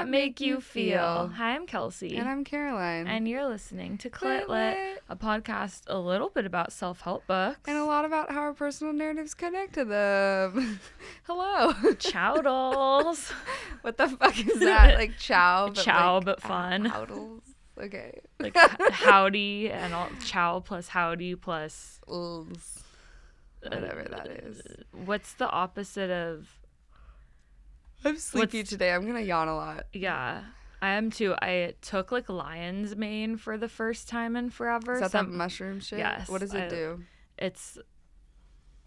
that make you feel? Hi, I'm Kelsey. And I'm Caroline. And you're listening to Clit Clit Lit, Lit. a podcast a little bit about self help books. And a lot about how our personal narratives connect to them. Hello. Chowdles. what the fuck is that? Like chow, but Chow, like, but fun. Howdles. Okay. like howdy and all, chow plus howdy plus Whatever that is. Uh, what's the opposite of I'm sleepy What's- today. I'm gonna yawn a lot. yeah i am too i took like lion's mane for the first time in forever Is that Some- that mushroom shit? yes, What does it I- do? it's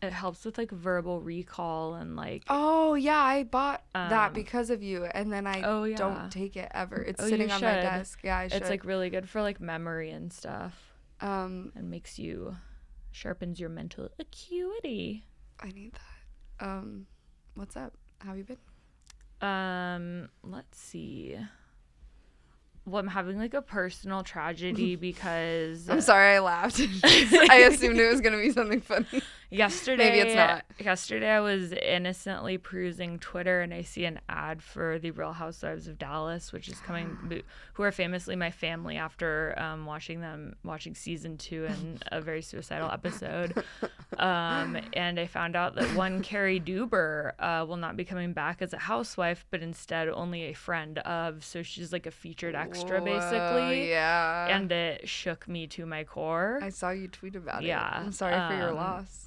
it helps with like verbal recall and like Oh yeah, I bought that Um, because of you, and then I oh, yeah. don't take it ever. It's Oh, sitting on my desk. Yeah, I should. it's like really good for like memory and stuff um, and makes you sharpens your mental acuity I need that. Um, what's up? How have you been? Um, let's see. Well, I'm having like a personal tragedy because I'm sorry, I laughed. I assumed it was gonna be something funny. Yesterday it's not. Yesterday I was innocently perusing Twitter and I see an ad for the Real Housewives of Dallas, which is coming who are famously my family after um, watching them watching season 2 and a very suicidal episode. Um, and I found out that one Cary Deuber uh, will not be coming back as a housewife, but instead only a friend of. So she's like a featured extra, Whoa, basically. Yeah. And it shook me to my core. I saw you tweet about it. Yeah, I'm sorry for your um, loss.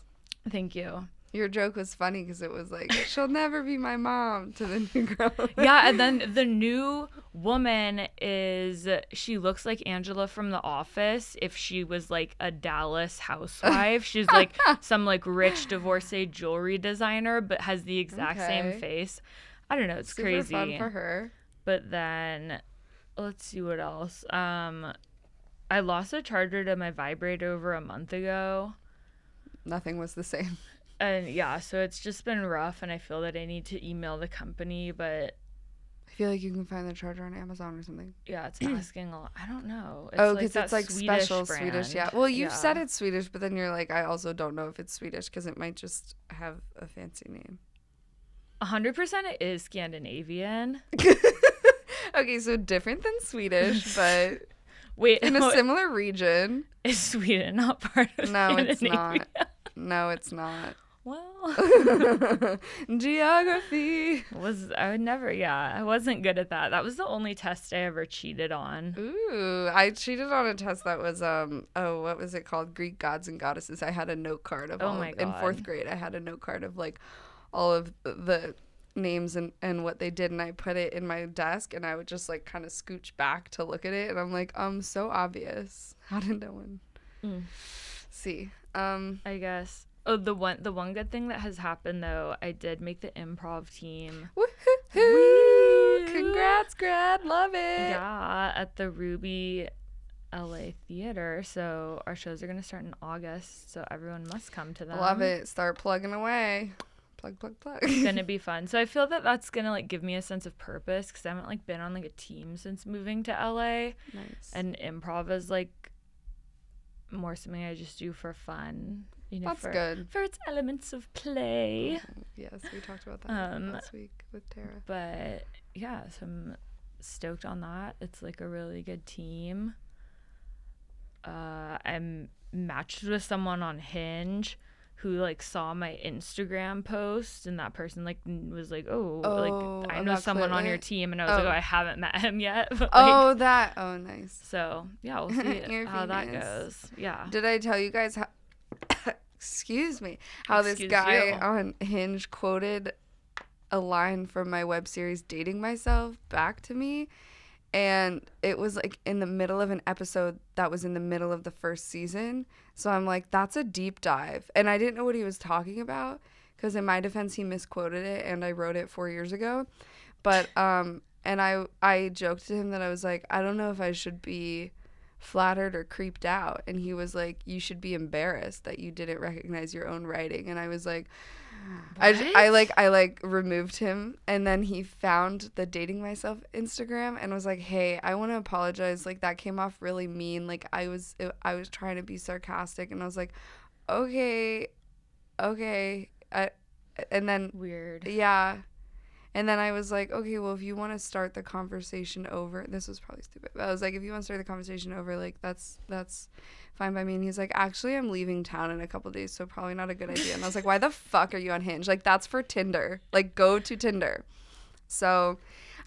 Thank you. Your joke was funny because it was like, "She'll never be my mom" to the new girl. yeah, and then the new woman is she looks like Angela from The Office if she was like a Dallas housewife. She's like some like rich divorcee jewelry designer, but has the exact Okay. same face. I don't know, it's Super crazy. fun for her. But then let's see what else. Um I lost a charger to my vibrator over a month ago. Nothing was the same. And yeah, so it's just been rough and I feel that I need to email the company, but I feel like you can find the charger on Amazon or something. Yeah, it's asking a lot. I don't know. It's oh, because that it's like Swedish special Swedish. Yeah. Well, you've Yeah. said it's Swedish, but then you're like, I also don't know if it's Swedish because it might just have a fancy name. A hundred percent it is Scandinavian. okay, so different than Swedish, but Wait, in a similar region. is Sweden not part of No, it's not. No, it's not. Well, Geography. was I would never. Yeah, I wasn't good at that. That was the only test I ever cheated on. Ooh, I cheated on a test that was um oh what was it called Greek gods and goddesses. I had a note card of Oh all my of, in fourth grade. I had a note card of like all of the names and and what they did, and I put it in my desk, and I would just like kind of scooch back to look at it, and I'm like um so obvious. How did no one Mm. see? Um, I guess. Oh, the one the one good thing that has happened though, I did make the improv team. woohoo! Congrats, grad, love it. Yeah, at the Ruby LA Theater. So our shows are gonna start in August. So everyone must come to them. Love it. Start plugging away. Plug, plug, plug. It's gonna be fun. So I feel that that's gonna like give me a sense of purpose because I haven't like been on like a team since moving to LA, nice. and improv is like more something I just do for fun. You know, That's for good. for its elements of play. Yes, we talked about that Um, last week with Tara. But yeah, so I'm stoked on that. It's like a really good team. Uh, I'm matched with someone on Hinge who like saw my Instagram post and that person like was like, "Oh, Oh, like I know someone on your team," and I was like, Oh. "Oh, I haven't met him yet." But, like, oh, that. Oh, nice. so yeah, we'll see how that goes. Yeah. Did I tell you guys how? excuse me. How this guy you. on Hinge quoted a line from my web series "Dating Myself" back to me, and it was like in the middle of an episode that was in the middle of the first season. So I'm like, that's a deep dive, and I didn't know what he was talking about because in my defense he misquoted it, and I wrote it four years ago, but um, and I I joked to him that I was like, I don't know if I should be flattered or creeped out. And he was like you should be embarrassed that you didn't recognize your own writing. And i was like I, j- I What? like i like removed him and then he found the dating myself instagram and was like hey i want to apologize like that came off really mean like i was uh, i was trying to be sarcastic and i was like okay okay I, and then Weird. yeah And then I was like, okay, well, if you want to start the conversation over, this was probably stupid. But I was like, if you want to start the conversation over, like that's that's fine by me. And he's like, actually, I'm leaving town in a couple days, so probably not a good idea. And I was like, why the fuck are you on Hinge? Like that's for Tinder. Like go to Tinder. So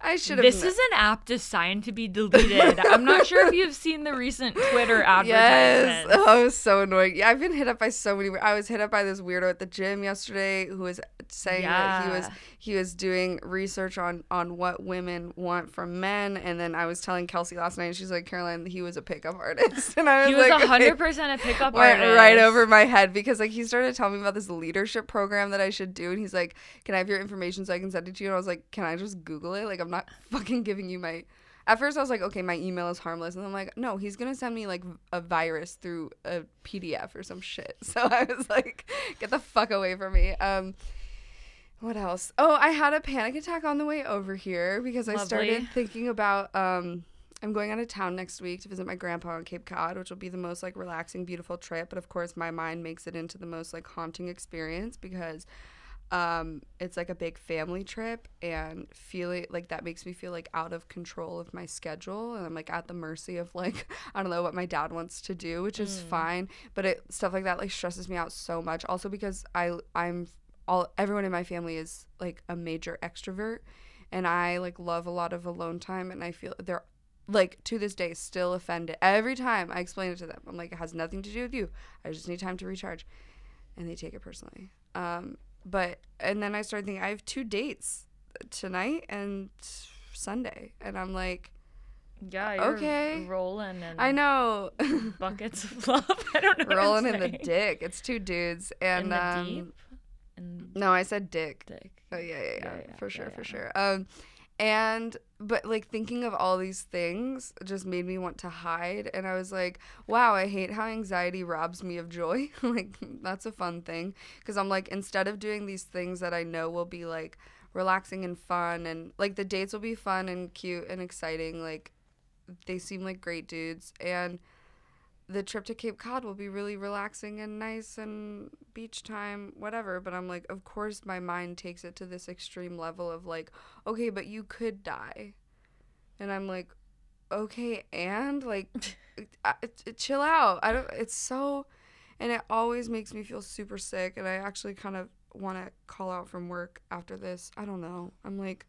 I should have. This is an app designed to be deleted. I'm not sure if you've seen the recent Twitter advertisements. Yes. Oh, it was so annoying. Yeah, I've been hit up by so many. I was hit up by this weirdo at the gym yesterday who was saying that he was he was doing research on on what women want from men, and then I was telling Kelsey last night, and she's like, Caroline, he was a pickup artist, and I was He was like, hundred okay. percent a pickup Went artist. right over my head because like he started telling me about this leadership program that I should do, and he's like, "Can I have your information so I can send it to you?" And I was like, "Can I just Google it? Like I'm not fucking giving you my." At first, I was like, "Okay, my email is harmless," and I'm like, "No, he's gonna send me like a virus through a PDF or some shit." So I was like, "Get the fuck away from me." Um, what else? Oh, I had a panic attack on the way over here because I started thinking about um I'm going out of town next week to visit my grandpa on Cape Cod, which will be the most like relaxing, beautiful trip. But of course, my mind makes it into the most like haunting experience because um, it's like a big family trip, and feeling like that makes me feel like out of control of my schedule, and I'm like at the mercy of like I don't know what my dad wants to do, which is fine. But it stuff like that like stresses me out so much. Also because I I'm all everyone in my family is like a major extrovert and I like love a lot of alone time and I feel they're like to this day still offended every time I explain it to them. I'm like it has nothing to do with you. I just need time to recharge. And they take it personally. Um but and then I started thinking I have two dates tonight and Sunday and I'm like Yeah, you're Okay. rolling and I know buckets of love. I don't know. rolling in the dick. It's two dudes and in the um deep, no, I said dick. dick. Oh yeah, yeah, yeah, Yeah, yeah, for sure, for sure. Um, and but like thinking of all these things just made me want to hide, and I was like, wow, I hate how anxiety robs me of joy. like that's a fun thing. Because I'm like instead of doing these things that I know will be like relaxing and fun, and like the dates will be fun and cute and exciting, like they seem like great dudes. And the trip to Cape Cod will be really relaxing and nice and beach time, whatever. But I'm like, of course, my mind takes it to this extreme level of like, okay, but you could die. And I'm like, okay, and like, I- it- chill out. I don't, it's so, and it always makes me feel super sick. And I actually kind of want to call out from work after this. I don't know. I'm like,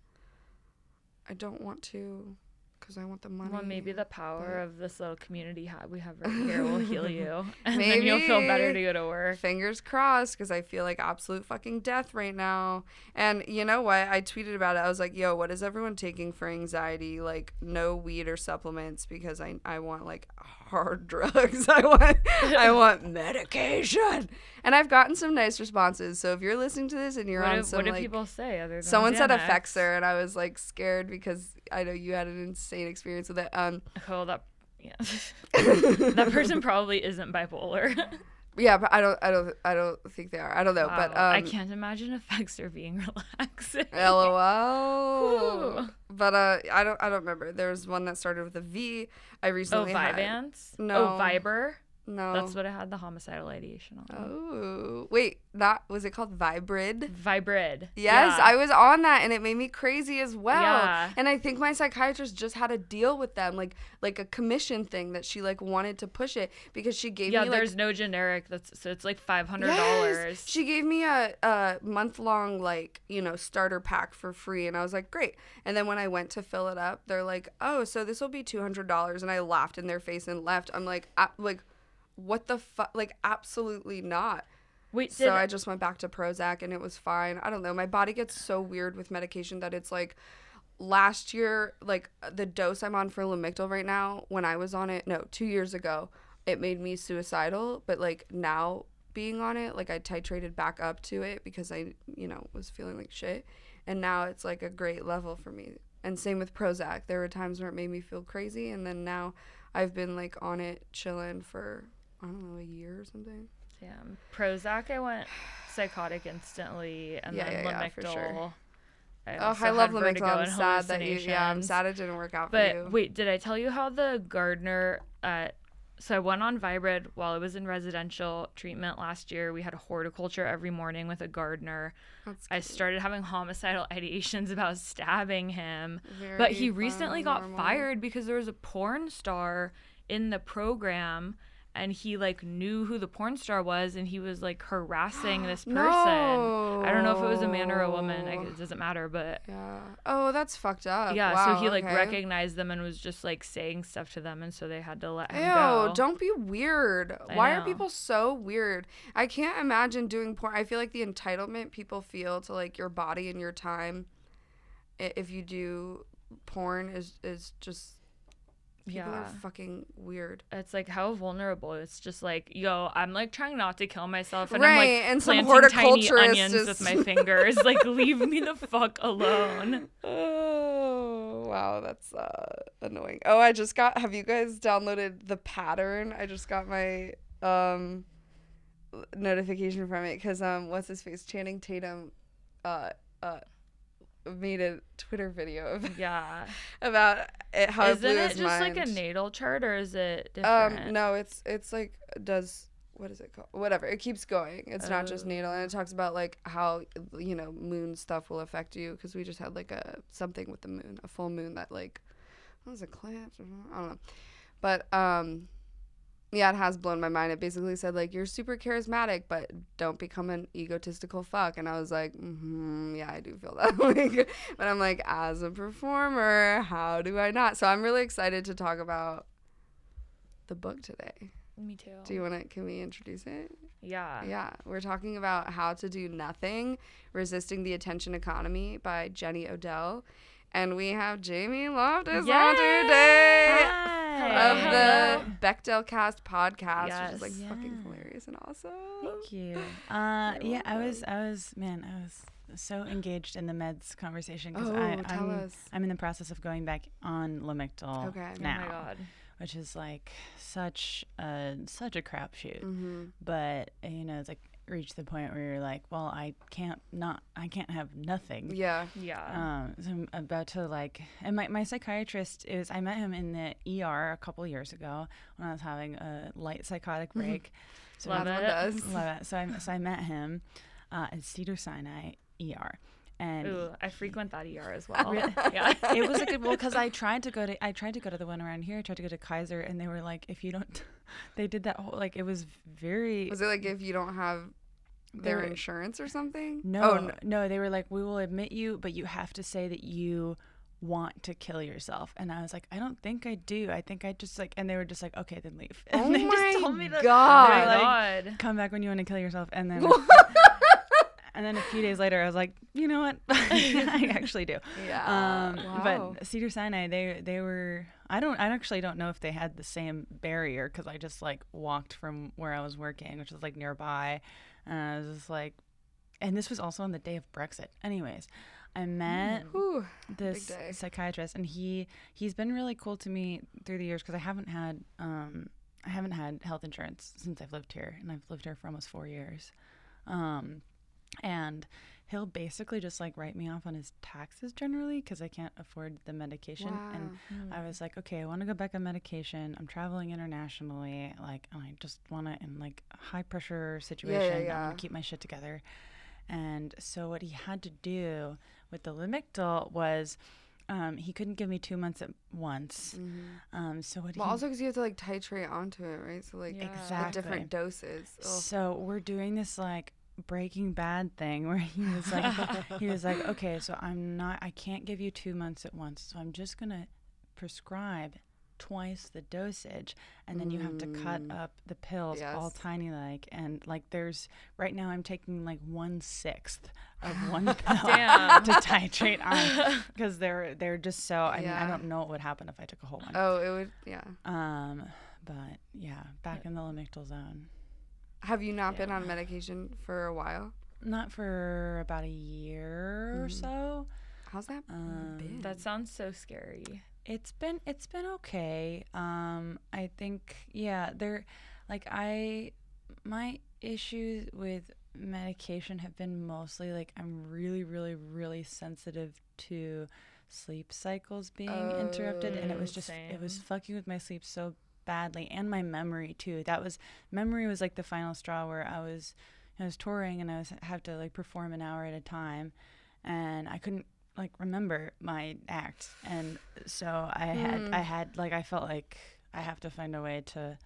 I don't want to because I want the money. Well, maybe the power but- of this little community ha- we have right here will heal you, and then you'll feel better to go to work. fingers crossed because I feel like absolute fucking death right now. And you know what? I tweeted about it. I was like, yo, what is everyone taking for anxiety? Like, no weed or supplements because I, I want like hard drugs. I want I want medication. And I've gotten some nice responses. So if you're listening to this and you're What on some what do like people say other than someone said Xanax? Effexor and I was like scared because I know you had an insane experience with it. Um Oh, that yeah. that person probably isn't bipolar. yeah, but I don't I don't I don't think they are. I don't know. But um I can't imagine Effexor being relaxing. LOL. Whew. But uh, I don't. I don't remember. There was one that started with a V. I Oh, recently had. Vyvanse? No. Oh, Viber? No. That's what it had the homicidal ideation on. Oh wait, that was it called Viibryd? Viibryd. Yes, Yeah. I was on that, and it made me crazy as well. Yeah. And I think my psychiatrist just had a deal with them, like like a commission thing that she like wanted to push it because she gave Yeah, me like there's no generic. That's so it's like five hundred Yes. dollars. She gave me a, a month long like you know starter pack for free, and I was like, great. And then when I went to fill it up, they're like, oh, so this will be two hundred dollars, and I laughed in their face and left. I'm like, "Ah, like, what the fuck? Like, absolutely not. Wait, So I just went back to Prozac, and it was fine. I don't know. My body gets so weird with medication that it's like. Last year, like the dose I'm on for Lamictal right now, when I was on it, no, two years ago, it made me suicidal. But like now being on it, like I titrated back up to it because I, you know, was feeling like shit. And now it's like a great level for me. And same with Prozac. There were times where it made me feel crazy. And then now I've been like on it chilling for, I don't know, a year or something. Damn. Prozac, I went psychotic instantly, and Yeah, then yeah, yeah, for sure. I Oh, I love Lamictal. I'm sad that you, yeah, I'm sad it didn't work out But for you. wait, did I tell you how the gardener at uh, so I went on Viibryd while I was in residential treatment last year. We had horticulture every morning with a gardener. I started having homicidal ideations about stabbing him. but he Very recently fun, got normal. fired because there was a porn star in the program and he like knew who the porn star was and he was like harassing this person. I don't know if it was a man or a woman. I, it doesn't matter, but Yeah. Oh, that's fucked up. yeah, Wow, so he like okay. recognized them and was just like saying stuff to them and so they had to let him Ew, go. don't be weird. I Why are people so weird? I can't imagine doing porn. I feel like the entitlement people feel to like your body and your time if you do porn is is just people yeah. are fucking weird. It's like how vulnerable. It's just like, yo, I'm like trying not to kill myself, and Right, I'm like and some planting tiny onions with my fingers. like, leave me the fuck alone. Oh wow, that's uh, annoying. Oh, I just got. Have you guys downloaded the pattern? I just got my um notification from it because um, what's his face? Channing Tatum, uh, uh, made a Twitter video of, Yeah. about it, how it Isn't blew it just mind. like a natal chart, or is it different? Um, no, it's it's like does what is it called? Whatever. It keeps going. It's not just Oh. natal, and it talks about like how you know moon stuff will affect you because we just had like a something with the moon, a full moon that like what was a something? I don't know, but um. Yeah, it has blown my mind. It basically said like you're super charismatic, but don't become an egotistical fuck. And I was like, mm-hmm, yeah, I do feel that. like, but I'm like, as a performer, how do I not? So I'm really excited to talk about the book today. Me too. Do you want to? Can we introduce it? yeah. Yeah, we're talking about how to do nothing, resisting the attention economy by Jenny Odell, and we have Jamie Loftus on today Hi. of Hello. the Bechdel Cast podcast, which is like Yes. fucking hilarious and awesome. Thank you. Uh, You're yeah, I was. I was, man, I was so engaged in the meds conversation because Oh, I, I'm us. I'm in the process of going back on Lamictal Okay. Oh Oh now, my god. which is like such a such a crapshoot. Mm-hmm. But you know, it's like reached the point where you're like, well, I can't not, I can't have nothing. Yeah. Yeah. Um, so I'm about to like, and my, my psychiatrist is, I met him in the ER a couple years ago when I was having a light psychotic break. So Love it. does. Love it. So I, so I met him uh, at Cedar Sinai ER. And Ooh, I frequent that ER as well. Really? yeah. it was a good well because I tried to go to I tried to go to the one around here. I tried to go to Kaiser, and they were like, if you don't, they did that whole like it was very Was it like if you don't have their There- insurance or something? no, Oh, no no they were like we will admit you, but you have to say that you want to kill yourself. And I was like, I don't think I do. I think I just like, and they were just like, okay, then leave. And Oh they my just told me to God. like, god. come back when you want to kill yourself. And then and then a few days later, I was like, you know what, I actually do. Yeah. Um, wow. but Cedar Sinai, they they were. I don't. I actually don't know if they had the same barrier because I just like walked from where I was working, which was like nearby, and I was just like, and this was also on the day of Brexit. Anyways, I met Whew. this psychiatrist, and he he's been really cool to me through the years because I haven't had um I haven't had health insurance since I've lived here, and I've lived here for almost four years. Um, and he'll basically just like write me off on his taxes generally because I can't afford the medication. Wow. And Hmm. I was like, okay, I want to go back on medication. I'm traveling internationally, like, and I just want to in like a high pressure situation. I yeah. I want to keep my shit together. And so what he had to do with the Lamictal was. Um, he couldn't give me two months at once. Mm-hmm. Um, so what Well, he also because you have to like titrate onto it, right? So like Yeah. exactly different doses. Ugh. so we're doing this like Breaking Bad thing where he was like, he was like, okay, so I'm not, I can't give you two months at once, so I'm just gonna prescribe twice the dosage, and then you have to cut Mm. up the pills all tiny like, and like there's right now I'm taking like one sixth of one pill to titrate on because they're they're just so. I mean, I don't know what would happen if I took a whole one. Oh, it would. Yeah. Um, but yeah, back in the lamictal zone. Have you not been on medication for a while? Not for about a year or Mhm. so. How's that Um, been? That sounds so scary. It's been it's been okay. Um, I think yeah, there, like I, my issues with medication have been mostly like I'm really really really sensitive to sleep cycles being interrupted, and it was Oh, just it was fucking with my sleep so badly, and my memory too. That was memory was like the final straw where I was I was touring and I was have to like perform an hour at a time, and I couldn't like remember my act, and so I had Mm. I had like I felt like I have to find a way to,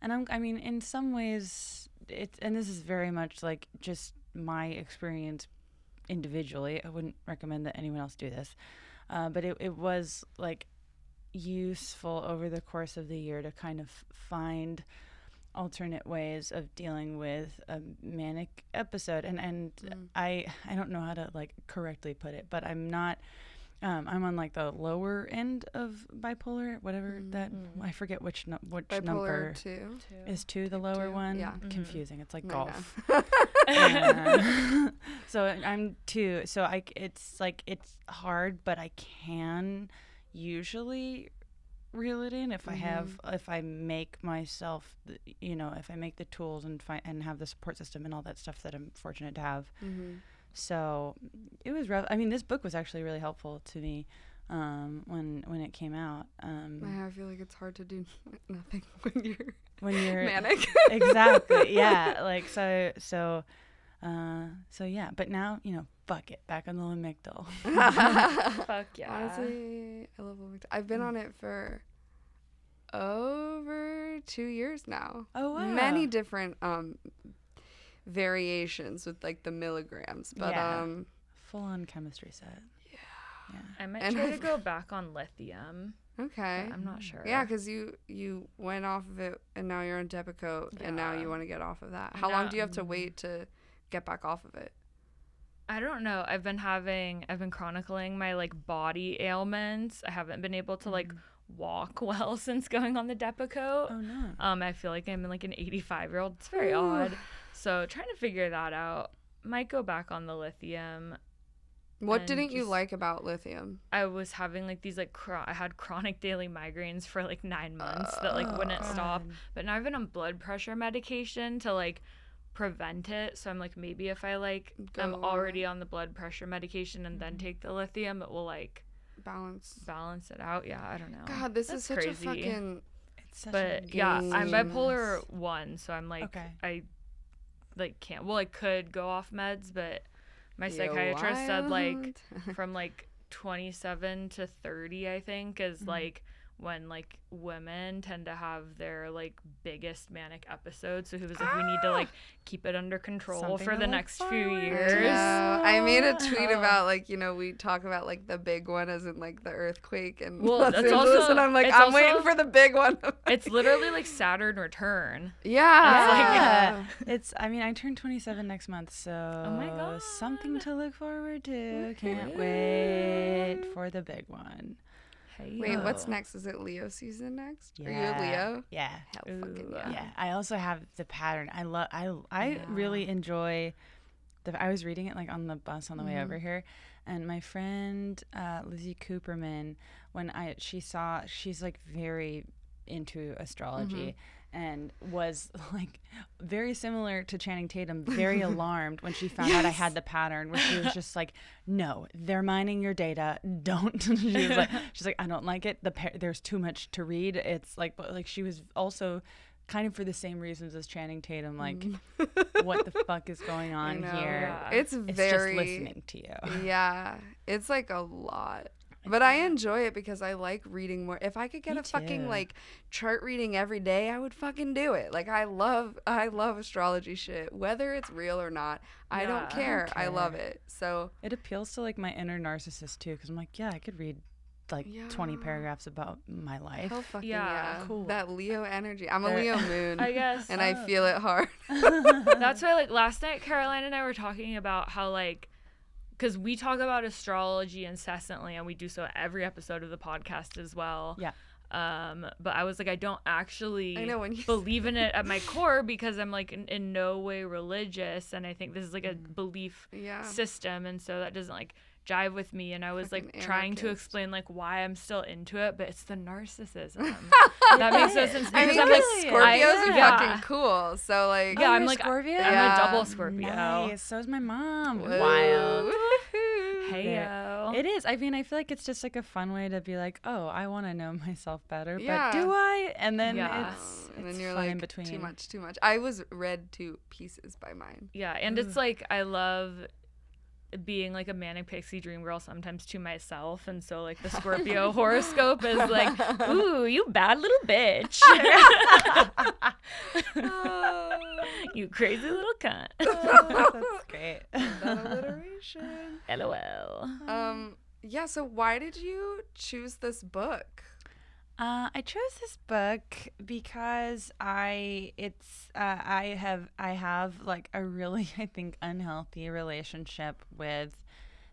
and I'm I mean in some ways it's and this is very much like just my experience individually. I wouldn't recommend that anyone else do this, uh, but it it was like useful over the course of the year to kind of find alternate ways of dealing with a manic episode and and Mm. I I don't know how to like correctly put it but I'm not um, I'm on like the lower end of bipolar whatever Mm. that Mm. I forget which nu- which Bipolar number two. is two the lower two, one yeah. Mhm. confusing it's like I golf know. uh, so I'm two. So I it's like it's hard, but I can usually reel it in if I have if I make myself, you know, if I make the tools and find and have the support system and all that stuff that I'm fortunate to have. Mhm. So it was rough. I mean, this book was actually really helpful to me um, when when it came out. Um, I feel like it's hard to do nothing when you're when you're manic. exactly yeah like so so uh so yeah but now you know fuck it back on the lamictal Fuck yeah. Honestly, I love Lamictal. I've been Mm. on it for over two years now. oh wow Many different um variations with like the milligrams, but Yeah. um full on chemistry set yeah yeah I might And try to I've- go back on lithium. okay. but I'm not sure. Yeah, because you you went off of it and now you're on Depakote and now you want to get off of that. How long do you have to wait to get back off of it? I don't know. I've been having I've been chronicling my like body ailments. I haven't been able to like walk well since going on the Depakote. oh no Um, I feel like I'm in like an 85 year old. It's very Ooh. odd. So trying to figure that out. Might go back on the lithium. What didn't you like about lithium? I was having like these like chro- I had chronic daily migraines for like nine months that like wouldn't stop. But now I've been on blood pressure medication to like prevent it. So I'm like maybe if I like I'm already on the blood pressure medication and Mm-hmm. then take the lithium, it will like Balance. balance it out. Yeah, I don't know. God, this is such crazy. a fucking it's such a but yeah, I'm bipolar one, so I'm like Okay. I like can't. Well, I could go off meds, but my Yo, psychiatrist said like from like 27 to 30 i think is Mhm. like when like women tend to have their like biggest manic episodes so he was like we need to ah! like keep it under control Something for the look next few forward to. years Yeah. I made a ah. tweet Oh. about like you know we talk about like the big one as in like the earthquake and Well, Los that's Angeles, also- and I'm like I'm waiting for the big one. it's literally like saturn return yeah. yeah. it's i mean i turn 27 next month so Oh my God. something to look forward to can't wait for the big one hey Wait, what's next? Is it Leo season next? Are you a Leo? yeah Hell fucking yeah. yeah i also have the pattern i love i i Yeah. really enjoy the i was reading it like on the bus on the way Mhm. over here and my friend uh, lizzie cooperman when i she saw she's like very into astrology and was like very similar to channing tatum very alarmed when she found out i had the pattern where she was just like no they're mining your data. Don't. She was like she's like i don't like it. The par- there's too much to read. It's like but like she was also kind of for the same reasons as channing tatum like mm-hmm. what the fuck is going on know. here? Yeah. It's it's very just listening to you. Yeah, it's like a lot. But I enjoy it because I like reading more. If I could get Me a fucking too. like chart reading every day, I would fucking do it. Like I love I love astrology shit, whether it's real or not. I Yeah, I don't don't care. I love it. So it appeals to like my inner narcissist too because i'm like yeah i could read like 20 paragraphs about my life hell fucking yeah. Yeah. Cool. That Leo energy. I'm a Leo moon. i guess and I Oh. feel it hard. That's why, like, last night, Caroline and I were talking about how, like, because we talk about astrology incessantly, and we do so every episode of the podcast as well. Yeah. Um, but I was like, I don't actually I know when you believe in it at my core because I'm like in, in no way religious, and I think this is like a Mm. belief Yeah. system, and so that doesn't like jive with me. And I was like Fucking trying to explain like why I'm still into it, but it's the narcissism. that makes no sense I because mean, I'm like because Really? Scorpios are yeah. fucking cool. So like, Yeah, Oh, I'm like Scorpio? I'm a double Scorpio. Nice. So is my mom. woo, Wild. Woohoo. Hey Yeah. yo. It is. I mean, I feel like it's just like a fun way to be like, oh, I want to know myself better, Yeah. but do I? And then Yeah. it's, and it's then you're like between. too much, too much. I was read to pieces by mine. Yeah, and it's like I love being like a manic pixie dream girl sometimes to myself, and so like the Scorpio horoscope is like, "Ooh, you bad little bitch, you crazy little cunt." That's great. that alliteration. LOL. Um, yeah. So why did you choose this book? Uh, I chose this book because I it's uh, I have I have like a really I think unhealthy relationship with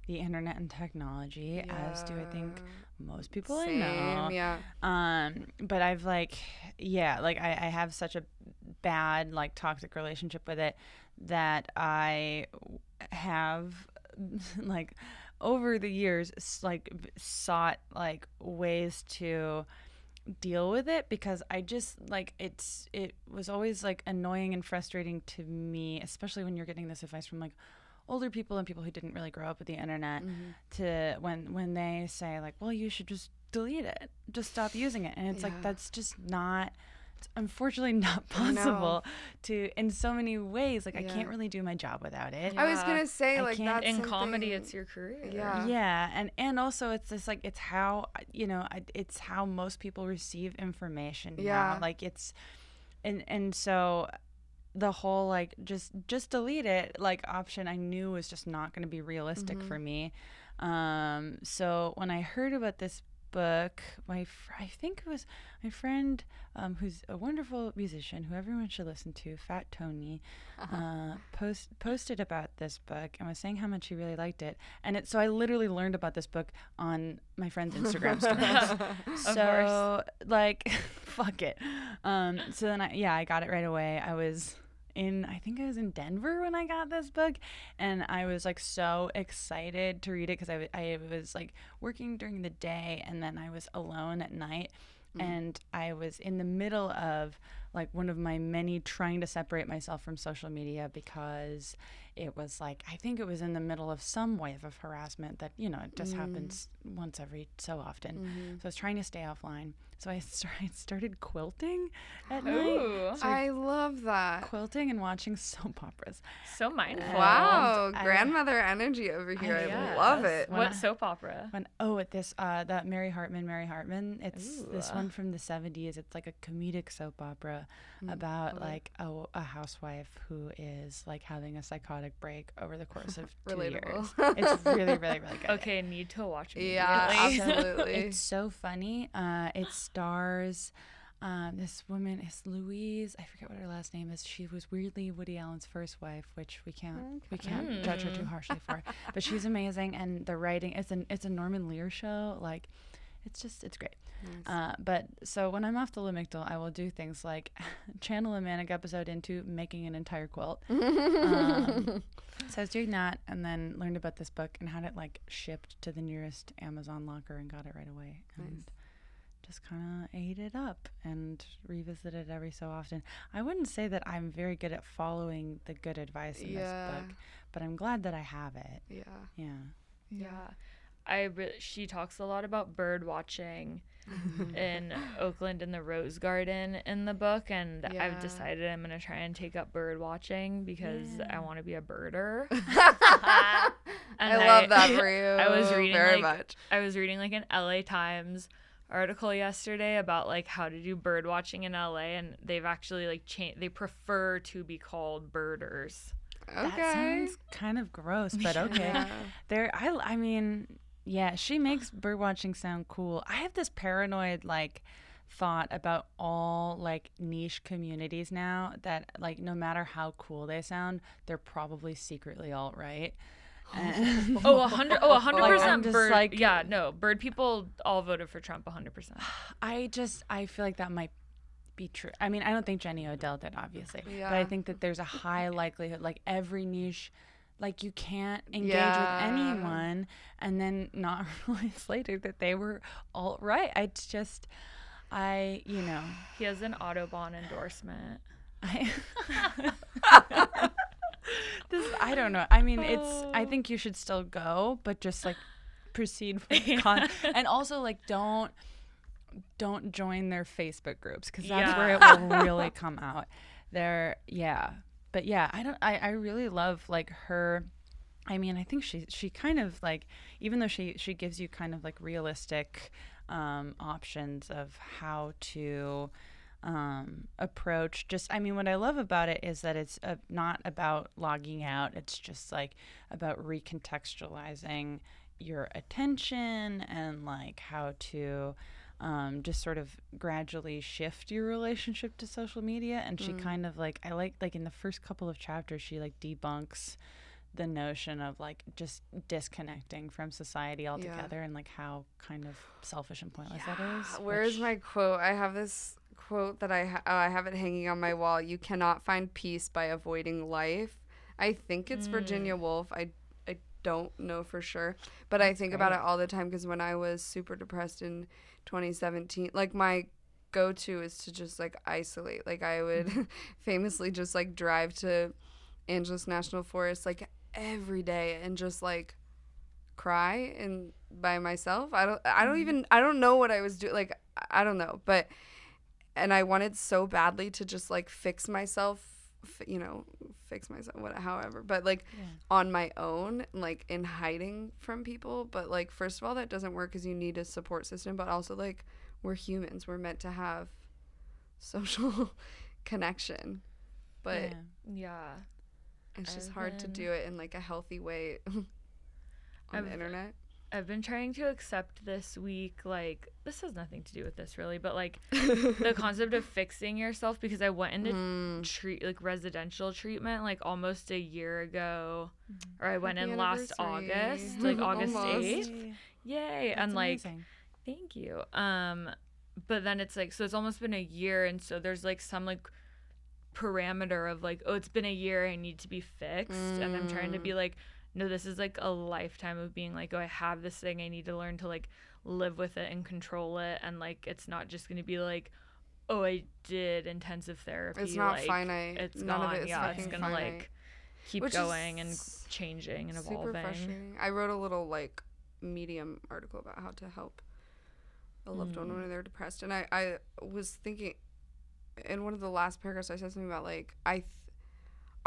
the internet and technology, as do I think most people I know. Same, yeah. Um, but I've like, yeah, like I, I have such a bad, like, toxic relationship with it that I have, like, over the years, like, sought like ways to deal with it because I just like it's it was always like annoying and frustrating to me, especially when you're getting this advice from like older people and people who didn't really grow up with the internet mm-hmm. to when when they say like well you should just delete it. Just stop using it. And it's Yeah. like that's just not unfortunately not I know. possible to in so many ways like i can't really do my job without it I was gonna say I like that's In comedy, it's your career. Yeah. yeah and and also it's just like it's how you know it's how most people receive information now. Yeah. like it's and and so the whole like just just delete it like option i knew was just not going to be realistic Mm-hmm. for me um so when i heard about this book my fr- i think it was my friend um, who's a wonderful musician who everyone should listen to fat tony uh, post posted about this book and was saying how much he really liked it. And it so i literally learned about this book on my friend's instagram stories so like fuck it. Um so then i yeah i got it right away. I was in i think i was in denver when i got this book and i was like so excited to read it because I, w- I was like working during the day and then i was alone at night mm. and i was in the middle of like one of my many trying to separate myself from social media because it was like i think it was in the middle of some wave of harassment that you know it just mm-hmm. happens once every so often. Mm-hmm. So i was trying to stay offline. So i, st- started quilting at night. Ooh, I love that. quilting and watching soap operas. So mindful. Wow, I- grandmother energy over here. I, yes. love it. When What I- soap opera? when oh at this uh that mary hartman mary hartman. It's this one from the 70s it's like a comedic soap opera mm. about like a, a housewife who is like having a psychotic break over the course of two Relatable. years it's really really really good Okay, need to watch. It. Yeah, absolutely. it's so funny uh it stars um, this woman is Louise. I forget what her last name is. She was weirdly Woody Allen's first wife, which we can't we can't judge her too harshly for. But she's amazing, and the writing it's an it's a Norman Lear show. Like, it's just it's great. Uh, but so when I'm off the Lamictal, I will do things like channel a manic episode into making an entire quilt. um, so I was doing that, and then learned about this book and had it like shipped to the nearest Amazon locker and got it right away. And just kind of ate it up and revisit it every so often. I wouldn't say that I'm very good at following the good advice in Yeah. this book, but I'm glad that I have it. Yeah. Yeah. Yeah. I re- she talks a lot about bird watching in Oakland in the Rose Garden in the book and Yeah. I've decided I'm going to try and take up bird watching because I want to be a birder. I And love that for you. I was reading very like, much. I was reading like an LA Times article yesterday about like how to do bird watching in LA and they've actually like changed they prefer to be called birders. Okay. That sounds kind of gross, but okay. Yeah. There, I, I mean, yeah, she makes bird watching sound cool. I have this paranoid like thought about all like niche communities now that like no matter how cool they sound, they're probably secretly alt right. Oh, a hundred. Oh, a hundred Like, I'm percent just bird. like- yeah, no, bird people all voted for Trump. a hundred percent. I just I feel like that might be true. I mean, I don't think Jenny Odell did, obviously, but I think that there's a high likelihood, like every niche, like you can't engage Yeah. with anyone and then not realize later that they were all right. I just, I, you know, He has an Audubon endorsement. I. this I don't know. I mean, it's I oh. think you should still go, but just like proceed with con- and also like don't don't join their Facebook groups because that's where it will really come out. There, yeah, but yeah, I don't. I I really love like her. I mean, I think she she kind of like even though she she gives you kind of like realistic um, options of how to um, approach. Just I mean, what I love about it is that it's uh, not about logging out. It's just like about recontextualizing your attention and like how to um, just sort of gradually shift your relationship to social media. And she kind of like, I like, like in the first couple of chapters, she like debunks the notion of like just disconnecting from society altogether and like how kind of selfish and pointless that is. Where's which- my quote? I have this quote that I ha- oh, I have it hanging on my wall. You cannot find peace by avoiding life. I think it's Virginia Woolf. I don't know for sure, but I think about it all the time because when I was super depressed in 2017, like my go-to is to just like isolate. Like I would mm-hmm. famously just like drive to Angeles National Forest like every day and just like cry and by myself. I don't I don't mm-hmm. even I don't know what I was doing like I don't know, but and I wanted so badly to just like fix myself, f- you know, fix myself what however, but like Yeah. on my own, like in hiding from people, but like first of all that doesn't work cuz you need a support system, but also like we're humans. We're meant to have social connection. But Yeah. Yeah. it's just I've hard to do it in like a healthy way on I've- the internet. I've been trying to accept this week, like, this has nothing to do with this really, but like the concept of fixing yourself because I went into Mm. treat like residential treatment like almost a year ago, or I went Happy in last. August, like August 8th. Yay. That's and like, amazing. Thank you. Um, but then it's like so it's almost been a year, and so there's like some like parameter of like oh it's been a year I need to be fixed, and I'm trying to be like no this is like a lifetime of being like oh I have this thing I need to learn to like live with it and control it, and like it's not just gonna be like oh I did intensive therapy. It's not like, finite. It's None gone. of it is yeah, it's gonna finite. like keep Which going and changing and Super evolving. frustrating. I wrote a little like medium article about how to help a loved one when mm. they're depressed, and I I was thinking in one of the last paragraphs I said something about like I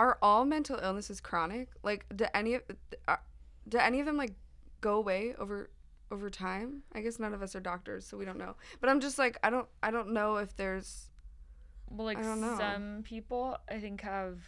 are all mental illnesses chronic? Like do any of uh, do any of them like go away over over time? I guess none of us are doctors, so we don't know. But I'm just like I don't I don't know if there's Well, like I don't know. some people, I think have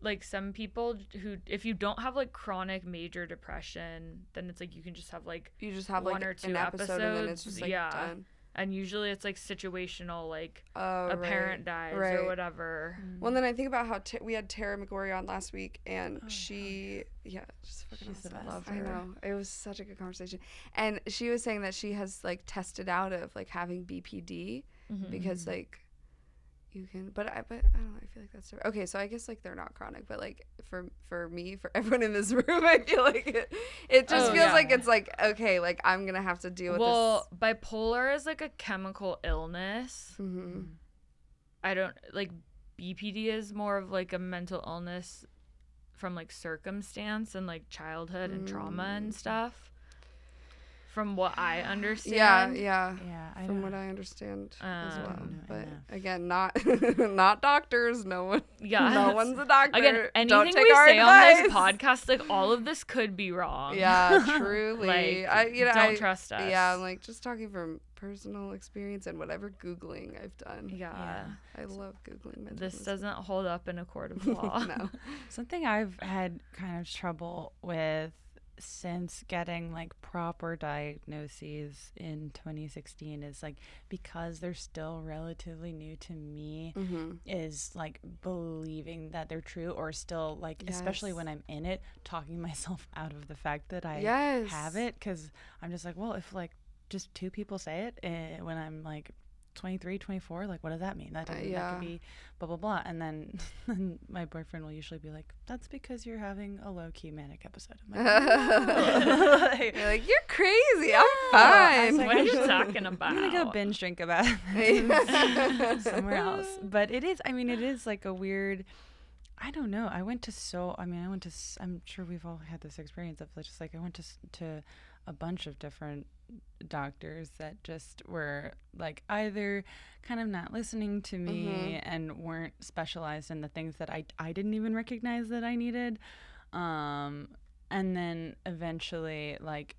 like some people who, if you don't have like chronic major depression, then it's like you can just have like, you just have One like or two an episode and then it's episodes, just like yeah. done. And usually it's like situational, like Oh, a right. parent dies right. or whatever. Well, then I think about how t- we had Tara McGorry on last week, and Oh, she, yeah, just fucking She's the awesome. best. I know it was such a good conversation, and she was saying that she has like tested out of like having BPD Mhm. because like you can, but I, but I don't know. I feel like that's okay. So I guess like they're not chronic, but like for for me, for everyone in this room, I feel like it, it just Oh, feels yeah. like it's like okay, like I'm gonna have to deal with this. Well, bipolar is like a chemical illness. this. hmm I don't like BPD is more of like a mental illness from like circumstance and like childhood and trauma Mm. and stuff. From what I understand. yeah. Yeah, I From don't- what I understand as Um, well, I but again, not not doctors. No one, Yeah. no one's a doctor. Again, Don't anything take we our say advice. on this podcast, like all of this could be wrong. Yeah, truly. Like, I, you know, don't I- trust us. Yeah, I'm like just talking from personal experience and whatever googling I've done. Yeah. I love googling. This doesn't hold up in a court of law. no. Something I've had kind of trouble with since getting like proper diagnoses in 2016 is like because they're still relatively new to me Mm-hmm. is like believing that they're true or still like especially when I'm in it talking myself out of the fact that I Yes. have it cuz I'm just like well if like just two people say it eh, when I'm like 23 24 like what does that mean that, Uh, doesn't, that yeah. could be blah blah blah and then my boyfriend will usually be like that's because you're having a low key manic episode I'm like, "No." Like, You're like, you're crazy. I'm fine. like, what are you talking about? I'm gonna go binge drink about it somewhere else. But it is, I mean, it is like a weird. I don't know. I went to so. I mean, I went to. I'm sure we've all had this experience of just like I went to to a bunch of different doctors that just were like either kind of not listening to me and weren't specialized in the things that I I didn't even recognize that I needed. Um, and then eventually, like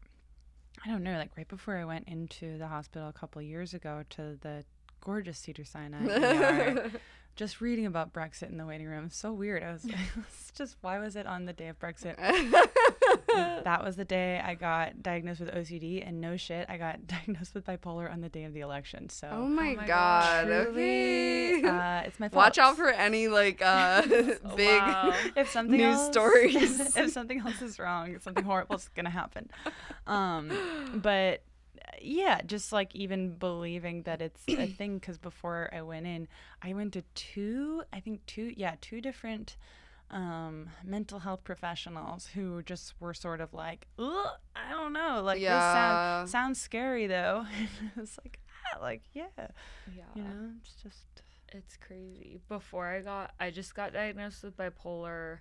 I don't know, like right before I went into the hospital a couple years ago to the gorgeous Cedar Sinai ER, just reading about Brexit in the waiting room. So weird. I was, it's just why was it on the day of Brexit? that was the day I got diagnosed with OCD, and no shit, I got diagnosed with bipolar on the day of the election. So oh my, my god. gosh. Okay. uh, it's my fault. Watch out for any like uh big Wow. if something news else, stories. if something else is wrong, something horrible is gonna happen. Um, but yeah, just like even believing that it's a thing. Because before I went in, I went to two, I think two, yeah, two different um mental health professionals who just were sort of like Ugh, i don't know like this sound, sounds scary though it's like ah, like yeah Yeah. you know it's just It's crazy. Before I got, I just got diagnosed with bipolar,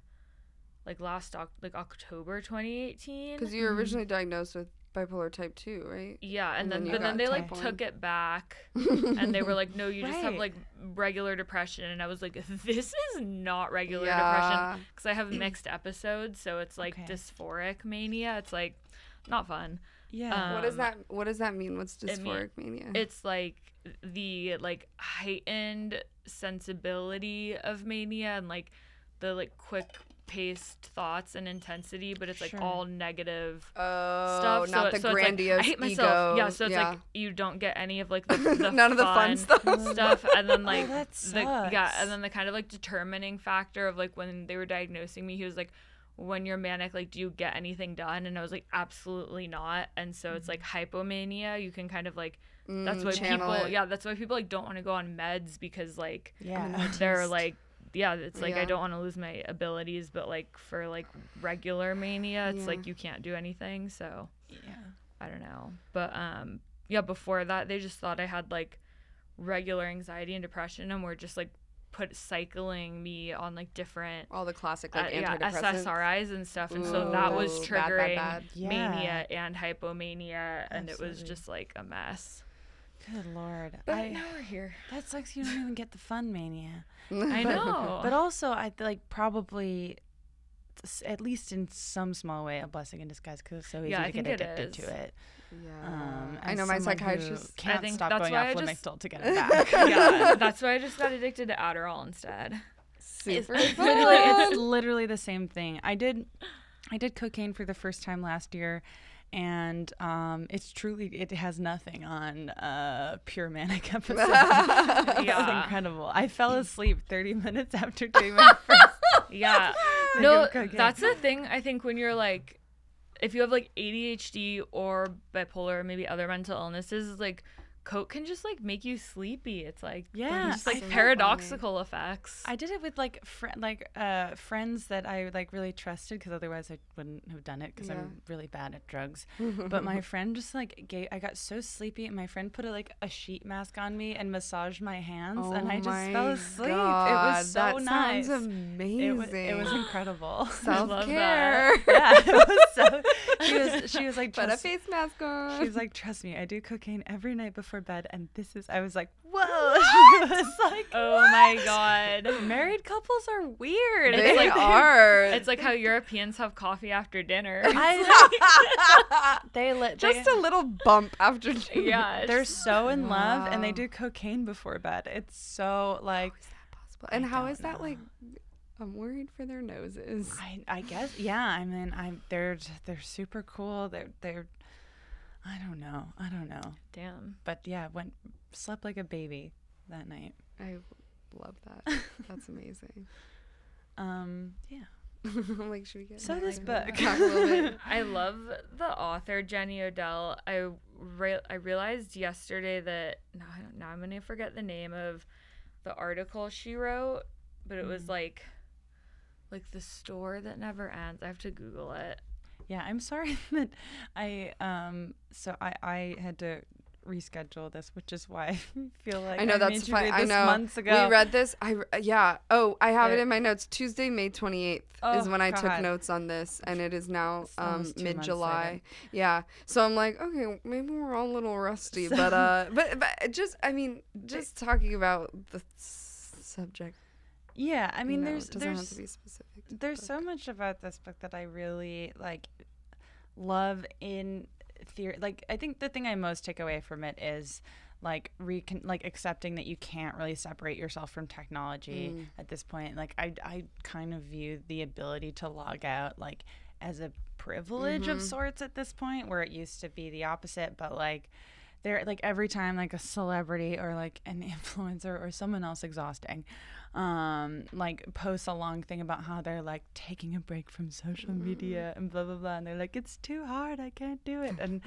like last Oc- like October 2018. because you were originally diagnosed with bipolar type 2, right? Yeah, and, and then, then but then they like type took it back, and they were like, "No, you just have like regular depression." And I was like, "This is not regular Yeah. depression," because I have mixed episodes, so it's like Okay. dysphoric mania. It's like not fun. yeah what does Um, that what does that mean? What's it mean- dysphoric mania? It's like the like heightened sensibility of mania and like the like quick paced thoughts and intensity, but it's like Sure. all negative oh, stuff. not so, the so it's grandiose like, I hate myself. ego. Yeah, so it's like you don't get any of like the, the None of the fun stuff. stuff, and then like that the yeah, and then the kind of like determining factor of like when they were diagnosing me, he was like, "When you're manic, like, do you get anything done?" And I was like, "Absolutely not." And so it's like hypomania. You can kind of like that's Mm, why channel people it. yeah that's why people like don't want to go on meds because like yeah they're like yeah it's like i don't want to lose my abilities but like for like regular mania it's Yeah. like you can't do anything so yeah i don't know but um yeah before that they just thought i had like regular anxiety and depression and were just like put cycling me on like different all the classic uh, like yeah, antidepressants. SSRIs and stuff, and so that was Ooh, bad, triggering bad, bad. Yeah. mania and hypomania, and it was just like a mess. Good lord But I, now we're here. that sucks you don't even get the fun mania I know. but also i like probably at least in some small way a blessing in disguise because it's so easy Yeah, to get addicted to it Yeah. um, I know my psychiatrist. can't stop that's going why off I just- to get it back yeah, that's why I just got addicted to Adderall instead. Super it's fun. literally it's literally the same thing. I did I did cocaine for the first time last year and um, it's truly it has nothing on uh, pure manic episode. it's Yeah. incredible. I fell asleep 30 minutes after doing my first. Yeah. Like no, that's the thing. I think when you're like, if you have like ADHD or bipolar, or maybe other mental illnesses, like coke can just like make you sleepy. It's like Yeah, just like paradoxical effects. I did it with like fr- like uh, friends that I like really trusted because otherwise I wouldn't have done it because Yeah. I'm really bad at drugs. but my friend just like gave, I got so sleepy and my friend put a, like a sheet mask on me and massaged my hands and I just fell Oh asleep. it was so that nice. Sounds amazing. It was, it was incredible. Self care. yeah, it was so. She was she was like Put a face mask on. she was like trust me, I do cocaine every night before bed and this is I was like whoa. Was like oh my god. married couples are weird. they It's like- are. It's like how Europeans have coffee after dinner. I, they let just they, a little bump after. yeah. they're so in love and they do cocaine before bed. It's so like How is that possible? And I how that know. like? I'm worried for their noses. I I guess yeah. I mean I'm they're they're super cool. They're they're I don't know. I don't know. Damn. But yeah, went slept like a baby that night. I love that. That's amazing. Um yeah. I'm like, should we get? So into this book. Talk a little bit. I love the author Jenny Odell. I re- I realized yesterday that now, I don't- now I'm gonna forget the name of the article she wrote, but it was like like the store that never ends. I have to Google it. Yeah, I'm sorry that I um so I I had to reschedule this, which is why I feel like I know that's made you fine. I know. months ago. We read this. I yeah. Oh, I have it It- in my notes. Tuesday, May 28th is Oh, when I took notes on this, and it is now um, almost two months mid July. Yeah. So I'm like, okay, maybe we're all a little rusty, but uh, but but just I mean, just talking about the s- subject. yeah, I mean, know, there's it doesn't have there's to be the there's book. so much about this book that I really like love in theory. Like I think the thing I most take away from it is like recon like accepting that you can't really separate yourself from technology Mm. at this point. Like I I kind of view the ability to log out like as a privilege of Mhm. sorts at this point where it used to be the opposite, but like there like every time like a celebrity or like an influencer or someone else exhausting um like posts a long thing about how they're like taking a break from social media and blah blah blah and they're like it's too hard. I can't do it. And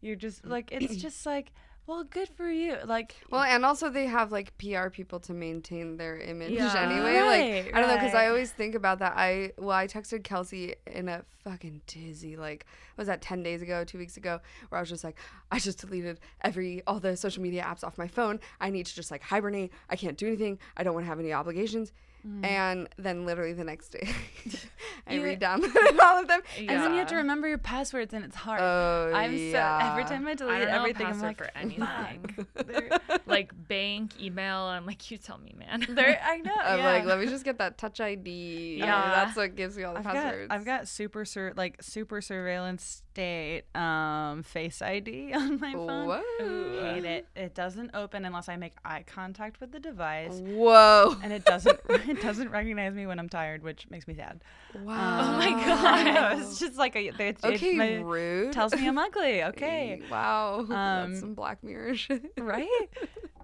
you're just like it's just like well good for you like Well, and also they have like PR people to maintain their image Yeah. anyway. Right, like I don't know because I always think about that. I well, I texted Kelsey in a fucking dizzy like was that ten days ago, two weeks ago, where I was just like, I just deleted every all the social media apps off my phone. I need to just like hibernate. I can't do anything. I don't want to have any obligations. Mm-hmm. And then literally the next day, I You- re-downloaded all of them. and then you have to remember your passwords and it's hard Oh i'm yeah. so every time i delete I don't know everything i'm like for anything. Like bank, email. I'm like, you tell me, man. they're- i know I'm yeah. like, let me just get that touch ID. Yeah. that's what gives me all the I've got, passwords. I've got super sur- like super surveillance state um face ID on my phone. What? Hate it. It doesn't open unless I make eye contact with the device, Whoa. and it doesn't it doesn't recognize me when I'm tired, which makes me sad. Wow. Oh my God. it's just like a, it, it, Okay, my- rude. tells me I'm ugly. Okay, Wow. Um, That's some Black Mirror shit. right?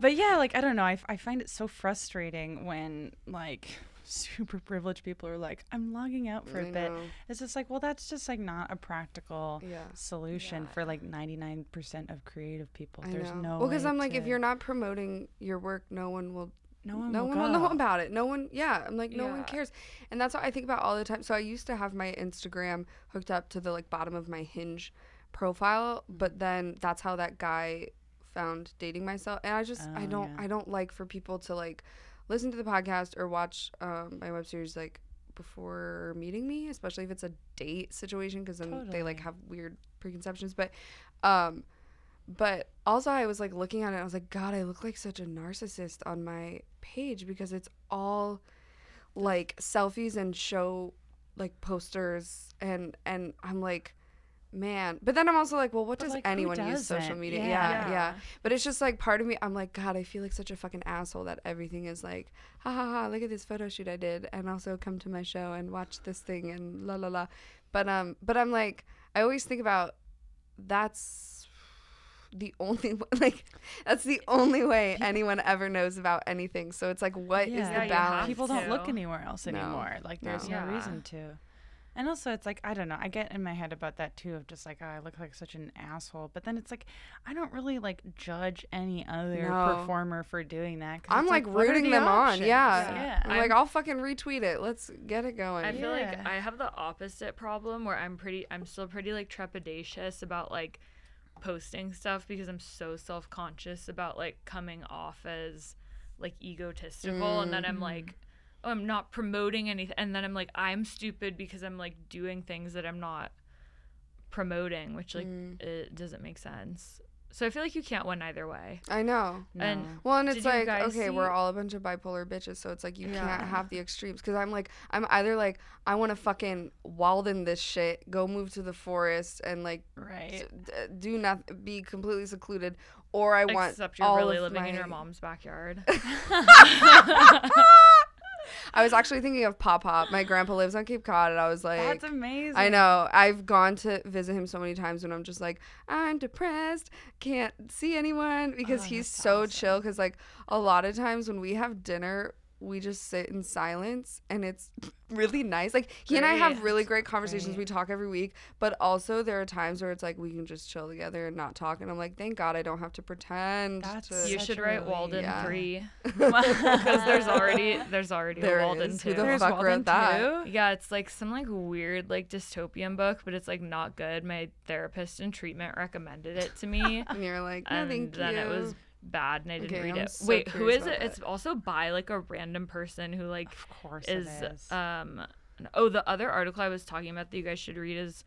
But yeah, like I don't know. I, I find it so frustrating when like super privileged people are like, I'm logging out for a I bit. It's just like, well, that's just like not a practical Yeah. solution for like 99% of creative people. I There's know. no well, because I'm like, if you're not promoting your work, no one will. no one, No will one will know about it. No one. Yeah. I'm like, no one cares, and that's what I think about all the time. So I used to have my Instagram hooked up to the like bottom of my Hinge profile, Mm-hmm. but then that's how that guy found dating myself, and I just I Oh, don't yeah. I don't like for people to like listen to the podcast or watch um, my web series like before meeting me, especially if it's a date situation, because then they like have weird preconceptions. But, um, but also I was like looking at it, I was like, God, I look like such a narcissist on my page because it's all like selfies and show like posters and and I'm like. Man, but then I'm also like, well, what But, does like, who anyone use social doesn't? media? Yeah. Yeah, yeah, Yeah. But it's just like part of me. I'm like, God, I feel like such a fucking asshole that everything is like, ha ha ha. Look at this photo shoot I did, and also come to my show and watch this thing and la la la. But um, but I'm like, I always think about that's the only like that's the only way anyone ever knows about anything. So it's like, what is Yeah, the you balance? People don't look anywhere else No. anymore. Like there's No. no, Yeah. reason to. And also, it's like I don't know. I get in my head about that too, of just like oh, I look like such an asshole. But then it's like I don't really like judge any other No. performer for doing that. 'cause I'm it's like, rooting the them on. options? Yeah. yeah. I'm like, I'll fucking retweet it. Let's get it going. I feel like Yeah. I have the opposite problem where I'm pretty I'm still pretty like trepidatious about like posting stuff because I'm so self-conscious about like coming off as like egotistical and then I'm Mm-hmm. like oh I'm not promoting anything and then I'm like I'm stupid because I'm like doing things that I'm not promoting which like Mm. it doesn't make sense. So I feel like you can't win either way. I know. And No. Well, and it's like, guys okay, we're all a bunch of bipolar bitches, so it's like you Yeah. can't have the extremes. Because I'm like, I'm either like, I want to fucking Walden this shit, go move to the forest, and like right. s- d- do nothing, be completely secluded, or I want Except you're all really of living in your mom's backyard. I was actually thinking of Pop Pop. My grandpa lives on Cape Cod, and I was like, That's amazing. I know. I've gone to visit him so many times when I'm just like, I'm depressed, can't see anyone because Oh, he's so awesome. chill. Because, like, a lot of times when we have dinner we just sit in silence and it's really nice. Like he and I have really great conversations. Great. We talk every week, but also there are times where it's like we can just chill together and not talk. And I'm like, thank God I don't have to pretend. That's to, You should write relief. Walden Yeah. three because there's already there's already There a Walden is. two. Who the There's fuck Walden wrote that? too? Yeah, it's like some like weird like dystopian book, but it's like not good. My therapist in treatment recommended it to me, and you're like, no, and thank then you. it was bad, and I didn't Okay, read I'm it. so Wait, who is it? It's also by like a random person who like Of course is, it is. um. Oh, the other article I was talking about that you guys should read is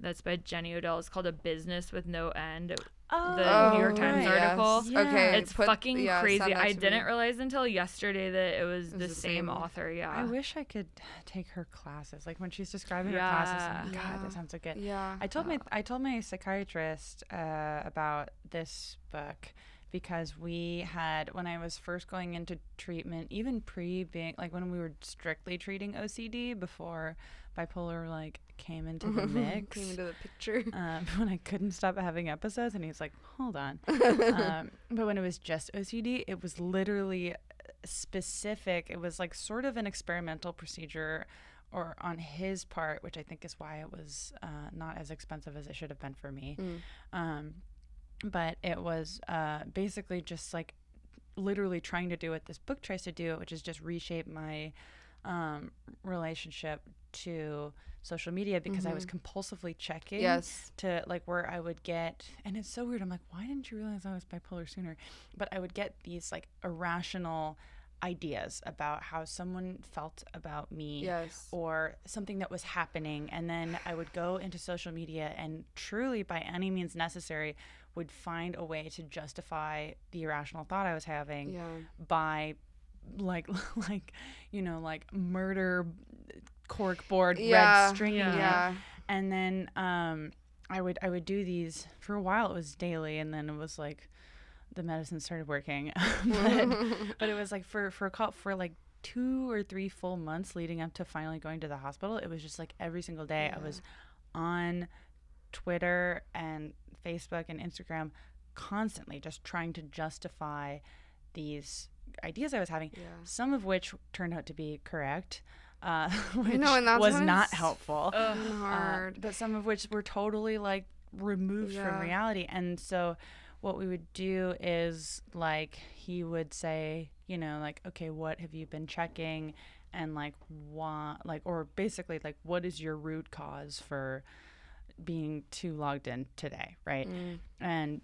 that's by Jenny Odell. It's called A Business with No End. oh, the New York Times yes. article. Yeah. Okay, It's put- fucking yeah, crazy. I didn't me. realize until yesterday that it was, It the, was the same, same- author. Yeah. I wish I could take her classes. Like when she's describing her classes, I'm like, God, Yeah. that sounds so good. Yeah. I told my I told my psychiatrist uh, about this book because we had when I was first going into treatment, even pre being like when we were strictly treating OCD before bipolar like came into the mix. Came into the picture. um, when I couldn't stop having episodes, and he's like, "Hold on." um, but when it was just OCD, it was literally specific. It was like sort of an experimental procedure, or on his part, which I think is why it was uh, not as expensive as it should have been for me. Mm. Um, but it was uh, basically just like literally trying to do what this book tries to do, which is just reshape my um, relationship to social media because I was compulsively checking Yes. to like where I would get and it's so weird. I'm like, why didn't you realize I was bipolar sooner? But I would get these like irrational ideas about how someone felt about me Yes. or something that was happening and then I would go into social media and truly by any means necessary would find a way to justify the irrational thought I was having Yeah. by like like you know like murder corkboard Yeah, red stringing it Yeah. and then um i would i would do these for a while. It was daily and then it was like the medicine started working. But, but it was like for for a cou- for like two or three full months leading up to finally going to the hospital it was just like every single day i was on twitter and facebook and instagram constantly just trying to justify these ideas i was having Yeah. some of which turned out to be correct uh, which know, and was not helpful Ugh. And uh, but some of which were totally like removed Yeah. from reality. And so what we would do is like he would say, you know, like, okay, what have you been checking? And like why like or basically like what is your root cause for being too logged in today, right? Mm. And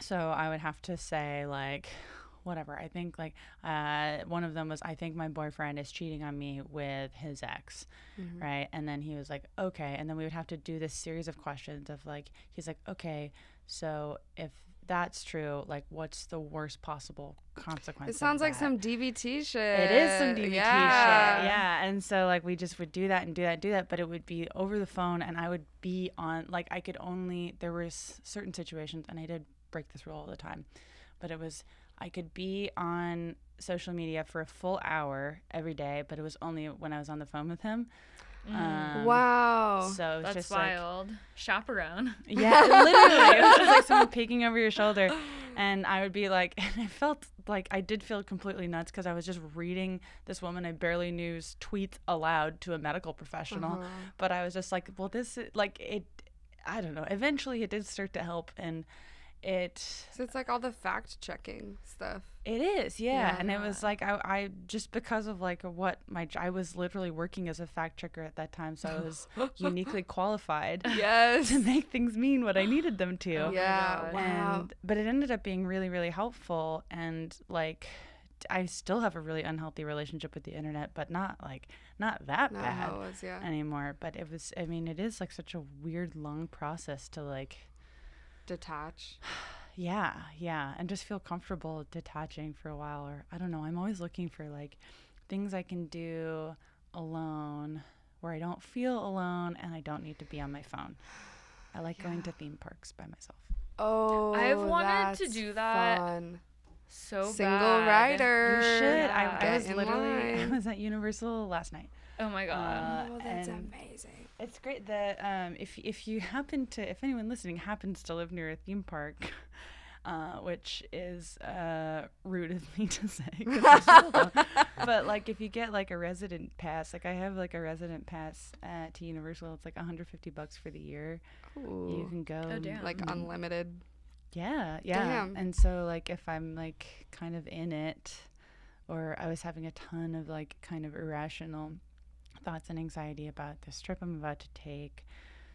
so I would have to say like whatever. I think like uh, one of them was I think my boyfriend is cheating on me with his ex, Mm-hmm. right? And then he was like, okay. And then we would have to do this series of questions of like, he's like, okay, so if that's true, like, what's the worst possible consequence? It sounds like some DBT shit. It is some DBT yeah. shit. Yeah. And so like we just would do that and do that and do that, but it would be over the phone and I would be on like I could only there was certain situations and I did break this rule all the time. But it was I could be on social media for a full hour every day, but it was only when I was on the phone with him. Um, Wow. So it was That's just like wild. Chaperone. yeah, literally. It was just like someone peeking over your shoulder. And I would be like, and I felt like I did feel completely nuts because I was just reading this woman I barely knew's tweets aloud to a medical professional. Uh-huh. But I was just like, well, this, like, it, I don't know. Eventually it did start to help. And it, So it's like all the fact checking stuff. it is, yeah. And it was like, I, I, just because of like what my, j- I was literally working as a fact checker at that time. So I was uniquely qualified Yes. to make things mean what I needed them to. Oh yeah. God. Wow. and but it ended up being really really helpful and like i still have a really unhealthy relationship with the internet but not like not that Not bad how it was, yeah. anymore but it was i mean it is like such a weird long process to like Detach. yeah yeah and just feel comfortable detaching for a while or i don't know i'm always looking for like things i can do alone where i don't feel alone and i don't need to be on my phone i like going to theme parks by myself Oh, I've wanted to do that Fun. So Single bad. rider. You should. Yeah. I, I was Get in literally I was at Universal last night. Oh my god. Uh, oh, that's amazing. It's great that um, if if you happen to if anyone listening happens to live near a theme park, uh, which is uh, rude of me to say. 'cause I still don't. but like, if you get like a resident pass, like I have like a resident pass at to Universal, it's like 150 bucks for the year. You can go. Oh, and- damn. like mm, unlimited. yeah, yeah. Damn. And so like if I'm like kind of in it or I was having a ton of like kind of irrational thoughts and anxiety about this trip I'm about to take.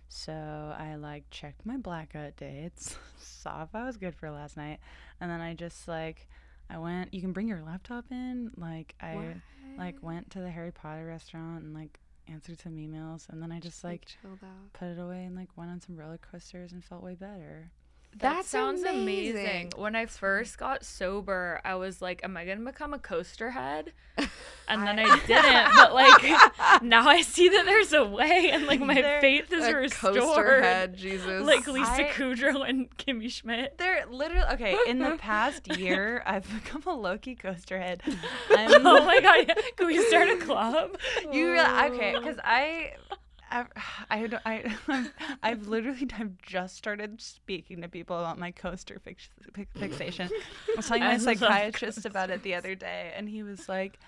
So I like checked my blackout dates, saw if I was good for last night, and then I just like I went you can bring your laptop in. Like I like went to the Harry Potter restaurant and like answered some emails and then I just like chilled out. put it away and like went on some roller coasters and felt way better. That That's sounds amazing. amazing. When I first got sober, I was like, "Am I gonna become a coaster head?" And then I didn't. But like now, I see that there's a way, and like my There- faith is restored. coaster head, Jesus. Like Lisa I- Kudrow and Kimmy Schmidt. They're literally okay. In the past year, I've become a Loki coaster head. I'm, Oh my god! Can we start a club? You reali- okay? Because I, I, I, I've literally I've just started speaking to people about my coaster fix, fixation. I was telling my psychiatrist about it the other day, and he was like.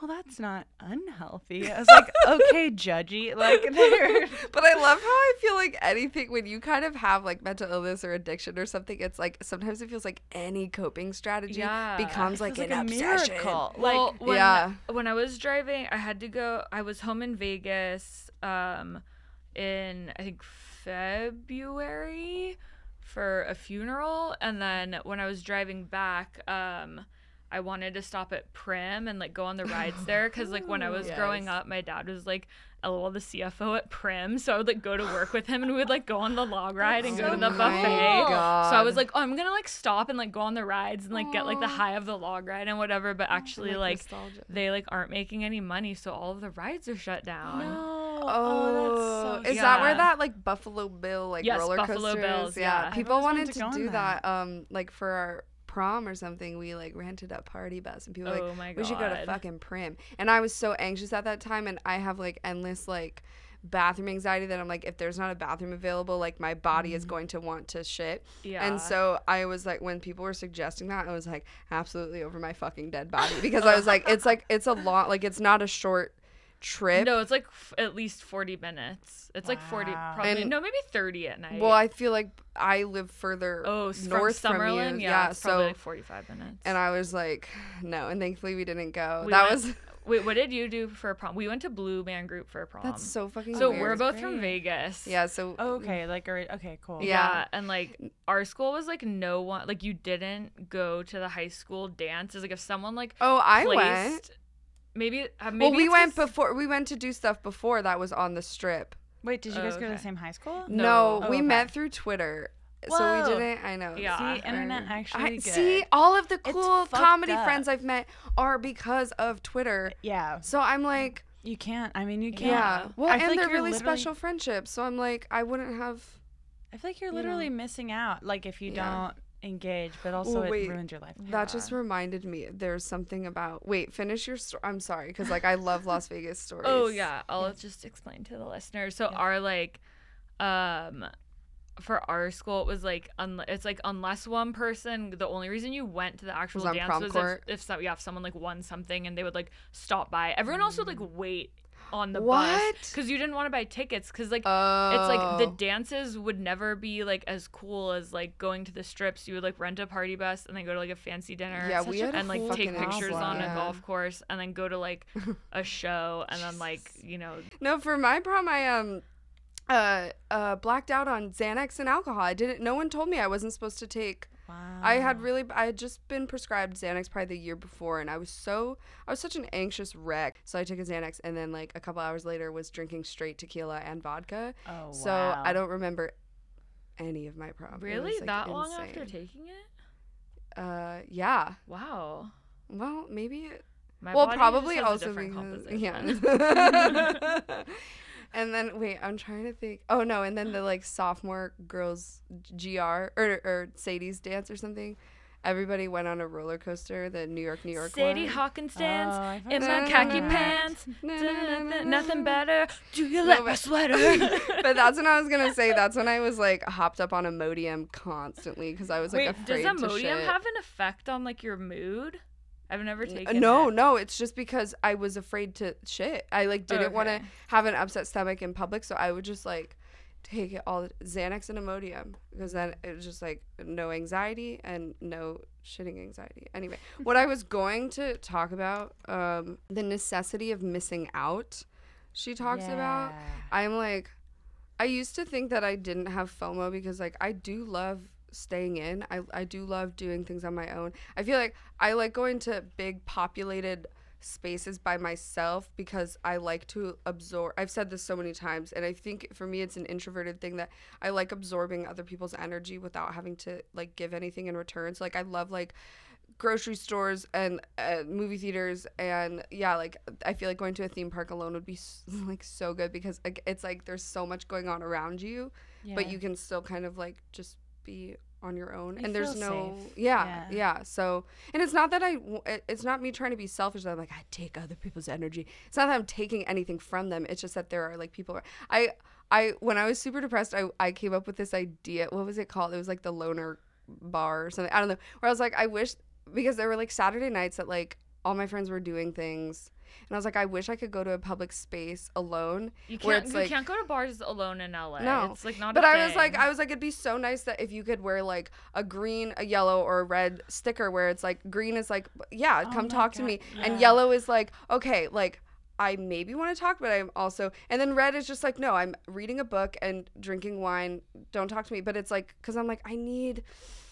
Well, that's not unhealthy. I was like, okay, judgy. Like, But I love how I feel like anything when you kind of have like mental illness or addiction or something, it's like sometimes it feels like any coping strategy Yeah. becomes it like an a obsession. miracle. Well, like, when, yeah. when I was driving, I had to go. I was home in Vegas, um, in I think February for a funeral, and then when I was driving back, um, I wanted to stop at Primm and like go on the rides there because like when I was growing up, my dad was like a little the CFO at Primm, so I would like go to work with him and we would like go on the log ride and go to the cool. buffet. So I was like, oh, I'm gonna like stop and like go on the rides and like get like the high of the log ride and whatever. But actually, like, like nostalgia. they like aren't making any money, so all of the rides are shut down. no. Oh, that's so is that where that like Buffalo Bill like Yes, roller Buffalo coaster Bills, is? yeah. I've people wanted wanted to to, do that. that. Um, like for our prom or something, we like rented a party bus, and people were Oh like, we should go to fucking Primm. And I was so anxious at that time, and I have like endless like bathroom anxiety that I'm like, if there's not a bathroom available, like my body is mm-hmm. going to want to shit. Yeah. And so I was like, when people were suggesting that, I was like, absolutely over my fucking dead body because I was like, it's like it's a lot, like it's not a short trip. no, it's like f- at least 40 minutes. It's like 40, probably And- no, maybe 30 at night. Well, I feel like I live further oh, s- north from from, Summerlin, you. yeah, Yeah, it's probably so like 45 minutes. and I was like, no, and thankfully we didn't go. We that went- was Wait, what did you do for a prom? We went to Blue Man Group for a prom. that's so fucking. so weird. we're both Great. from Vegas. Yeah, so Oh, okay, like alright, okay, cool. Yeah. Yeah. and like our school was like no one like you didn't go to the high school dances. Like if someone like Oh, I placed, went. Maybe, uh, maybe Well, we went before. We went to do stuff before that was on the strip. Wait, did you guys Oh, go to the okay. same high school? No, No. we Oh, okay. met through Twitter. So we didn't. I know. Yeah. See, internet actually I, good. see, all of the cool fucked comedy up. friends I've met are because of Twitter. Yeah, So I'm like, you can't. I mean, you can't. yeah. Well, I feel and like they're you're really literally- special friendships. So I'm like, I wouldn't have. I feel like you're you literally know. missing out. Like if you Yeah. don't engage, but also it wait. ruins your life. That just reminded me. There's something about. Wait, finish your story. I'm sorry, because like I love Las Vegas stories. Oh yeah, I'll just explain to the listeners. So Yeah. our like, um, for our school it was like un- it's like unless one person the only reason you went to the actual on dance was court? if, if some, yeah if someone like won something and they would like stop by. Everyone else would like wait on the bus because you didn't want to buy tickets because like Oh. it's like the dances would never be like as cool as like going to the strips. You would like rent a party bus and then go to like a fancy dinner. Yeah, we had and like take pictures on yeah. a golf course and then go to like a show and then like you know No, for my prom, I um, uh, uh, blacked out on Xanax and alcohol. I didn't. No one told me I wasn't supposed to take. Wow. I had really. I had just been prescribed Xanax probably the year before, and I was so. I was such an anxious wreck. So I took a Xanax, and then like a couple hours later, was drinking straight tequila and vodka. Oh So wow. I don't remember any of my problems. Really like, that long after taking it. Uh, yeah. Wow. Well, maybe it My well, probably also because yeah. and then wait, I'm trying to think. Oh no, and then the like sophomore girls GR or or Sadie's dance or something. everybody went on a roller coaster, the New York, New York Sadie one. Hawkins Oh, in my khaki pants. Nothing better. Do you No, like my sweater? but that's when I was gonna say. That's when I was like hopped up on Imodium constantly because I was like Wait, does afraid to Imodium shit. have an effect on like your mood? I've never taken no, it. no, it's just because I was afraid to shit. I like didn't want to have an upset stomach in public, so I would just like take it all Xanax and Imodium because then it was just like no anxiety and no shitting anxiety. Anyway, what I was going to talk about um the necessity of missing out. She talks about I'm like, I used to think that I didn't have FOMO because like I do love staying in. I I do love doing things on my own. I feel like I like going to big populated spaces by myself because I like to absorb. I've said this so many times and I think for me it's an introverted thing that I like absorbing other people's energy without having to like give anything in return. So like I love like grocery stores and uh, movie theaters and yeah like i feel like going to a theme park alone would be like so good because it's like there's so much going on around you but you can still kind of like just be on your own You and there's no yeah, Yeah. yeah so and it's not that i it's not me trying to be selfish that i'm like i take other people's energy. It's not that i'm taking anything from them it's just that there are like people i i when i was super depressed i i came up with this idea what was it called? It was like the loner bar or something i don't know where i was like i wish because there were like saturday nights that like all my friends were doing things and i was like i wish i could go to a public space alone You can't. You like- can't go to bars alone in LA. No. it's like not. but a I was like. I was like, it'd be so nice that if you could wear like a green, a yellow, or a red sticker where it's like green is like, yeah, Oh come talk to me, yeah. and yellow is like, okay, like I maybe want to talk, but I'm also, and then red is just like, no, I'm reading a book and drinking wine. Don't talk to me. But it's like, cause I'm like, I need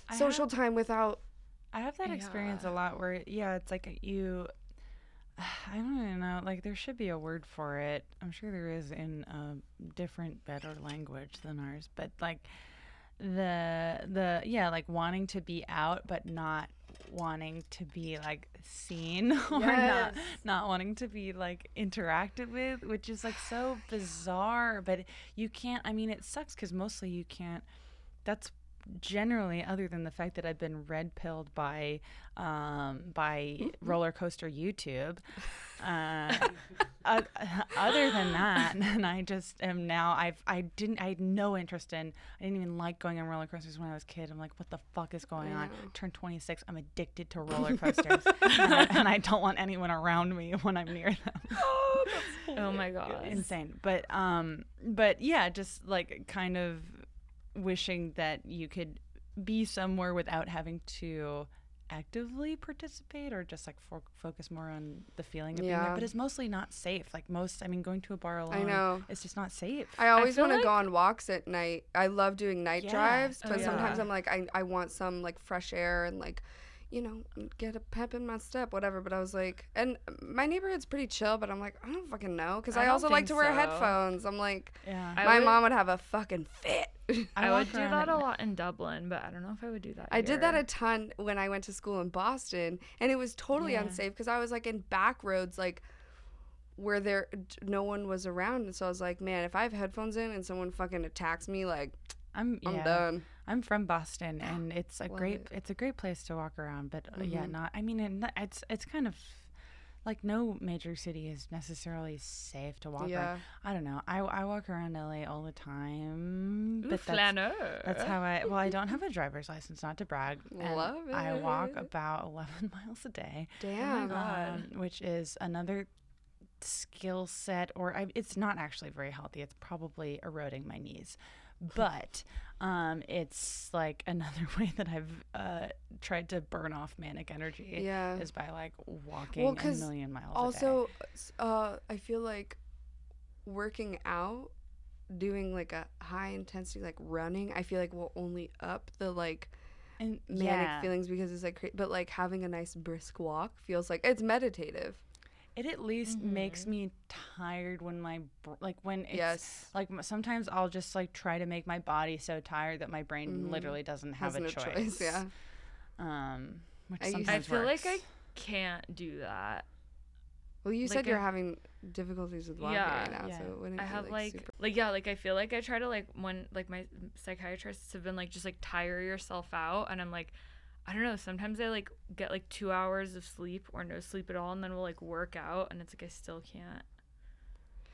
I social have- time without. I have that experience a lot where, yeah, it's like you. I don't even know. Like, there should be a word for it. I'm sure there is in a different, better language than ours. But like, the the yeah, like wanting to be out, but not wanting to be like seen or not not wanting to be like interacted with, which is like so bizarre. But you can't. I mean, it sucks because mostly you can't. That's generally other than the fact that I've been red pilled by um by roller coaster YouTube uh, uh, other than that and I just am now I've I didn't I had no interest in I didn't even like going on roller coasters when I was a kid. I'm like what the fuck is going on? Turn 26 I'm addicted to roller coasters. And, I, and I don't want anyone around me when I'm near them. Oh my god. insane. But um but yeah just like kind of wishing that you could be somewhere without having to actively participate or just like fo- focus more on the feeling of being there but it's mostly not safe like most i mean going to a bar alone I know. it's just not safe I always want to like- go on walks at night. I love doing night Yeah. drives, Oh, but sometimes. I'm like, I, I want some like fresh air and like, you know, get a pep in my step, whatever. But I was like, and my neighborhood's pretty chill, but I'm like, I don't fucking know. Because I I, also like to wear so. headphones. I'm like, yeah my would- mom would have a fucking fit. I, walk would do that a lot in Dublin, but I don't know if I would do that. I did that a ton when I went to school in Boston, and it was totally Yeah. unsafe because I was like in back roads, like where there no one was around. And so I was like, man, if I have headphones in and someone fucking attacks me, like i'm I'm yeah. done. i'm from boston and it's a Love great it. it's a great place to walk around but uh, yeah Mhm. not i mean it, it's it's kind of like no major city is necessarily safe to walk around Yeah. I don't know. I, I walk around LA all the time, Ooh, but that's, flaneur. that's how I. Well, I don't have a driver's license, not to brag. and Love I walk it. about 11 miles a day, Damn. God. um, which is another skill set, or I, it's not actually very healthy. It's probably eroding my knees, but um, it's like another way that I've uh, tried to burn off manic energy. Yeah. Is by like walking Well, a million miles. a day. Also, uh, I feel like working out, doing like a high intensity like running, I feel like will only up the like and manic yeah. feelings because it's like, cra- but like having a nice brisk walk feels like it's meditative. It at least makes Mhm. me tired when my br- like when it's yes. like sometimes I'll just like try to make my body so tired that my brain Mhm. literally doesn't have Has a no choice. choice. Yeah. Um, which I used- sometimes I feel like I can't do that. Well, you Like said you're a- having difficulties with walking Yeah, right now, yeah. so it wouldn't I be, have like super- like yeah, like I feel like I try to like when like my psychiatrists have been like just like tire yourself out and I'm like I don't know. Sometimes I like get like two hours of sleep or no sleep at all, and then we'll like work out, and it's like I still can't.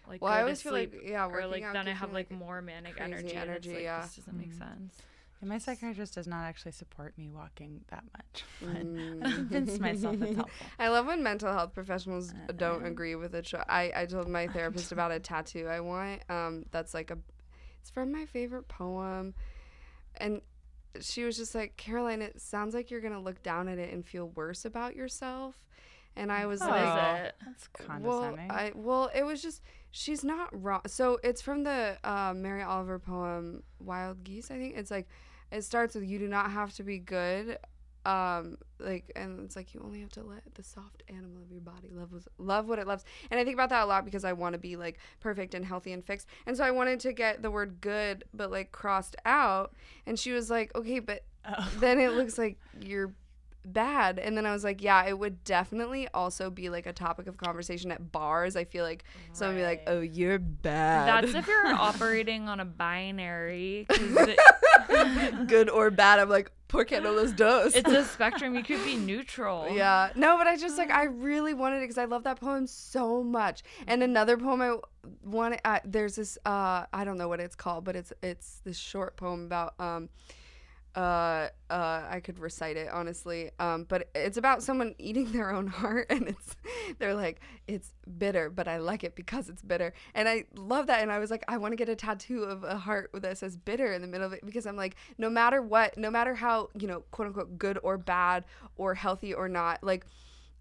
Like Well, go I to always feel like sleep, yeah, or working like out then I have me, like like, more manic crazy energy. and it's energy, like, yeah. This doesn't make Mm. sense. And my psychiatrist does not actually support me walking that much. But I Mm. convinced myself it's helpful. I love when mental health professionals don't Uh-uh. agree with it. I I told my therapist about a tattoo I want. Um, that's like a, it's from my favorite poem, and she was just like, Caroline, it sounds like you're gonna look down at it and feel worse about yourself, and I was Oh. What is like, it? That's well. I well, it was just she's not wrong. So it's from the uh, Mary Oliver poem "Wild Geese." I think it's like it starts with "You do not have to be good." Um, like, and it's like you only have to let the soft animal of your body love was, love what it loves. And I think about that a lot because I want to be like perfect and healthy and fixed. And so I wanted to get the word "good" but like crossed out. And she was like, "Okay, but oh. then it looks like you're bad and then i was like yeah it would definitely also be like a topic of conversation at bars i feel like someone would be like oh you're bad That's if you're operating on a binary. good or bad. I'm like por qué no los dos it's a spectrum. You could be neutral. yeah. No but i just like i really wanted it because i love that poem so much. And another poem i wanted uh, there's this uh i don't know what it's called but it's it's this short poem about um uh uh i could recite it honestly um but it's about someone eating their own heart and it's they're like it's bitter but i like it because it's bitter and i love that and i was like i want to get a tattoo of a heart with that says bitter in the middle of it because i'm like no matter what no matter how you know quote unquote good or bad or healthy or not like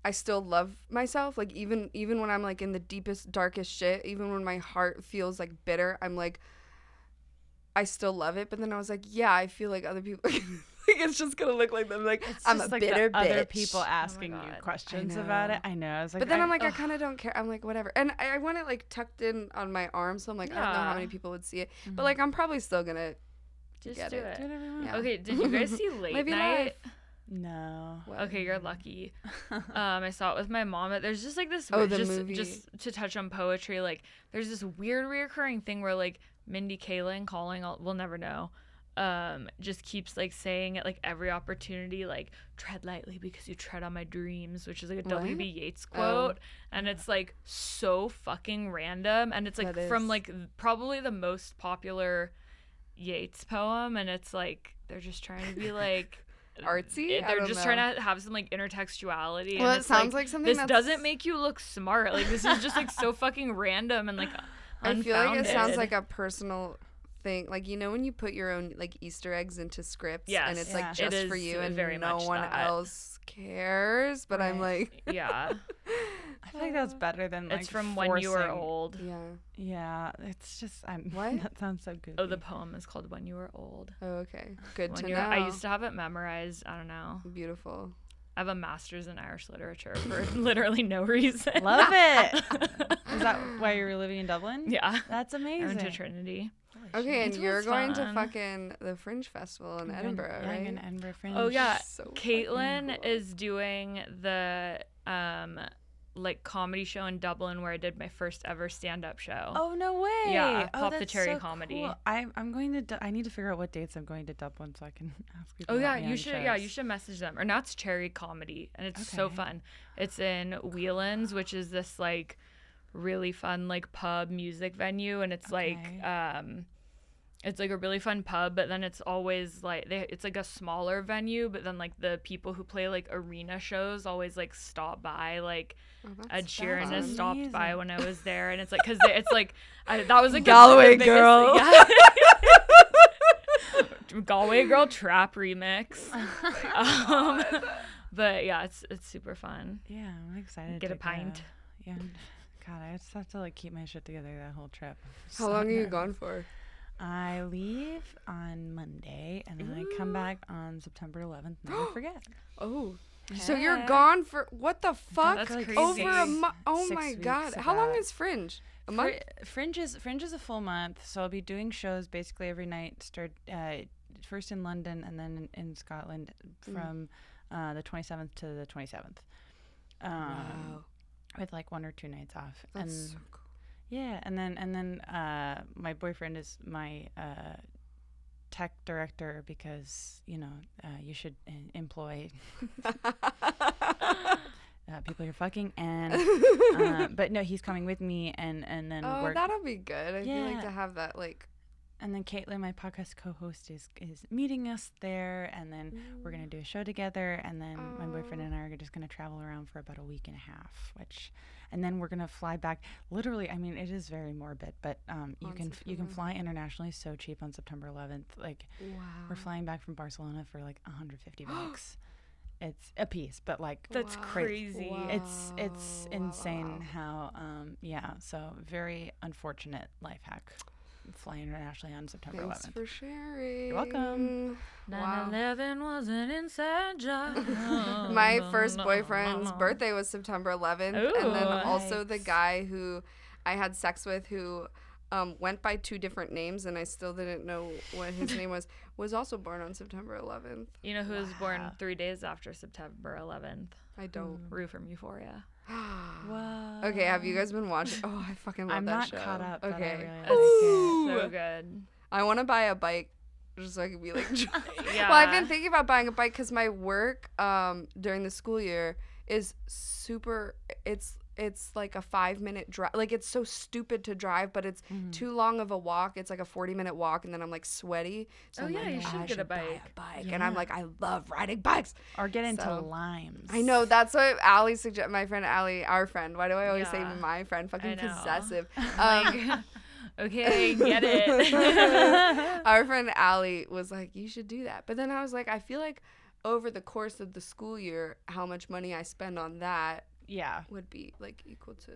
I still love myself. Like even even when I'm like in the deepest, darkest shit, even when my heart feels like bitter, I'm like I still love it. But then I was like, yeah, I feel like other people like it's just gonna look like them. Like It's I'm just a like bitter the other people asking you questions about it. I know. I was like, But then I, I'm like, I kind of don't care. I'm like, whatever. And I, I want it like tucked in on my arm, so I'm like, I don't know how many people would see it. Mm-hmm. But like, I'm probably still gonna Just get do it. it. do whatever. Yeah. Okay, did you guys see Late Live your Night? life. No. Okay, you're lucky. Um, I saw it with my mom. There's just like this. Oh, weird- the just, movie. Just to touch on poetry, like there's this weird reoccurring thing where like Mindy Kaling calling, all, we'll never know. Um, just keeps like saying at like every opportunity, like tread lightly because you tread on my dreams, which is like a? W.B. Yeats Oh. quote, and it's like so fucking random, and it's like That from is. like probably the most popular Yeats poem, and it's like they're just trying to be like artsy. they're just know. trying to have some like intertextuality. Well, and it sounds like something this that's- doesn't make you look smart. Like this is just like so fucking random and like I feel like it sounds like a personal thing. Like you know when you put your own like Easter eggs into scripts and it's Yeah. like It just for you and very no one that. else cares. But I'm like, yeah. I feel like that's better than like it's from when you were old. yeah. Yeah, it's just I'm. What? That sounds so good. Oh, the poem is called When You Were Old. Oh, okay. Good When to know. I used to have it memorized. I don't know. Beautiful. I have a master's in Irish literature for literally no reason. Love it. Is that why you were living in Dublin? yeah. That's amazing. I amazing. went to Trinity. Okay, and you're was going fun. to fucking the Fringe Festival in I'm going- Edinburgh, yeah, I'm right? going to Edinburgh Fringe. Oh yeah, So Caitlin cool. is doing the um like comedy show in Dublin where I did my first ever stand up show. Oh no way! Yeah, oh, Pop the Cherry so comedy. Cool. I'm I'm going to. Du- I need to figure out what dates I'm going to Dublin so I can ask people. Oh yeah, you should yeah, you should message them. Or now it's Cherry Comedy and it's so fun. It's in Whelan's, which is this like really fun like pub music venue and it's like um it's like a really fun pub, but then it's always like they, it's like a smaller venue, but then like the people who play like arena shows always like stop by like Oh, Ed that's Sheeran fun. has stopped by when I was there, and it's like because it's like I, that was like Galway biggest- girl. yeah. Galway girl trap remix. um, but yeah, it's it's super fun. Yeah, I'm excited. Get to a pint. Go. Yeah. God, I just have to like keep my shit together that whole trip. How So long are you gone for? I leave on Monday and then I come back on September 11th. Never forget. Oh. So you're gone for what the fuck? That's like crazy. Over a six- month. Oh six my weeks god. of How long that. is Fringe? A month. Fri- Fringe is Fringe is a full month, so I'll be doing shows basically every night. Start uh, first in London and then in, in Scotland Mm. from uh, the 27th to the 27th. Um, wow. With like one or two nights off, That's and so cool. Yeah, and then and then uh, my boyfriend is my uh, tech director because you know uh, you should uh, employ uh, people you're fucking and uh, but no he's coming with me and and then oh, we're that'll be good. I'd yeah. like to have that like. and then Caitlin my podcast co-host is is meeting us there and then we're gonna do a show together and then my boyfriend Oh. and I are just gonna travel around for about a week and a half which and then we're gonna fly back literally I mean it is very morbid but um you can you can fly internationally so cheap on September 11th like Wow. we're flying back from Barcelona for like 150 bucks. It's a piece, but like That's Wow. crazy. it's it's Wow, wow, insane wow. how um yeah, so very unfortunate life hack. Flying internationally on September Thanks 11th. for sharing. You're welcome. 9 11 was an inside job. My first boyfriend's birthday was September 11th, and then Ooh. also the guy who I had sex with, who um, went by two different names, and I still didn't know what his name was, was also born on September 11th. You know who was born three days after September 11th? I don't. Rue from Euphoria. Whoa. Okay, have you guys been watching? Oh, I fucking love I'm that not show. caught up, but I Okay, really like Ooh. so good. I want to buy a bike just so I can be like. Yeah. Well, I've been thinking about buying a bike because my work um, during the school year is super. It's it's like a five minute drive. Like it's so stupid to drive, but it's Mm-hmm. too long of a walk. It's like a forty minute walk, and then I'm like sweaty. So Oh, I'm yeah, like, you should get a bike. bike, and I'm like, I love riding bikes. Or get into So- limes. I know that's what Allie suggest. My friend Allie, our friend. Why do I always Yeah. say my friend? Fucking possessive. Um, okay, get it. our friend Allie was like, "You should do that," but then I was like, I feel like over the course of the school year, how much money I spend on that Yeah. would be like equal to.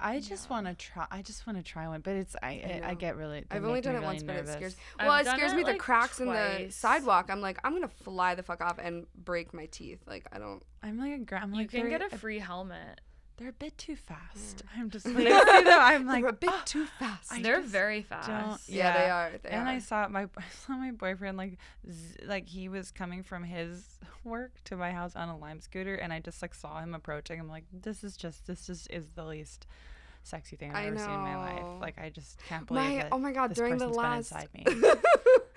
I just want to try. I just want to try one, but it's I I, I know. get really. I've only done it really once, but it nervous. scares. I've Well, it scares it, me the like, cracks in the sidewalk. I'm like, I'm gonna fly the fuck off and break my teeth. Like I don't. I'm like a grandma. I'm you can very- get a free helmet. They're a bit too fast. I'm just when I see them, I'm like They're a bit "Ah." too fast. I They're just very don't- fast. yeah, they are. They and are. I saw my I saw my boyfriend like z- like he was coming from his work to my house on a lime scooter, and I just like saw him approaching. I'm like, this is just this is is the least sexy thing I've I ever seen in my life. Like I just can't believe my that oh my god! this During the person's been last inside me.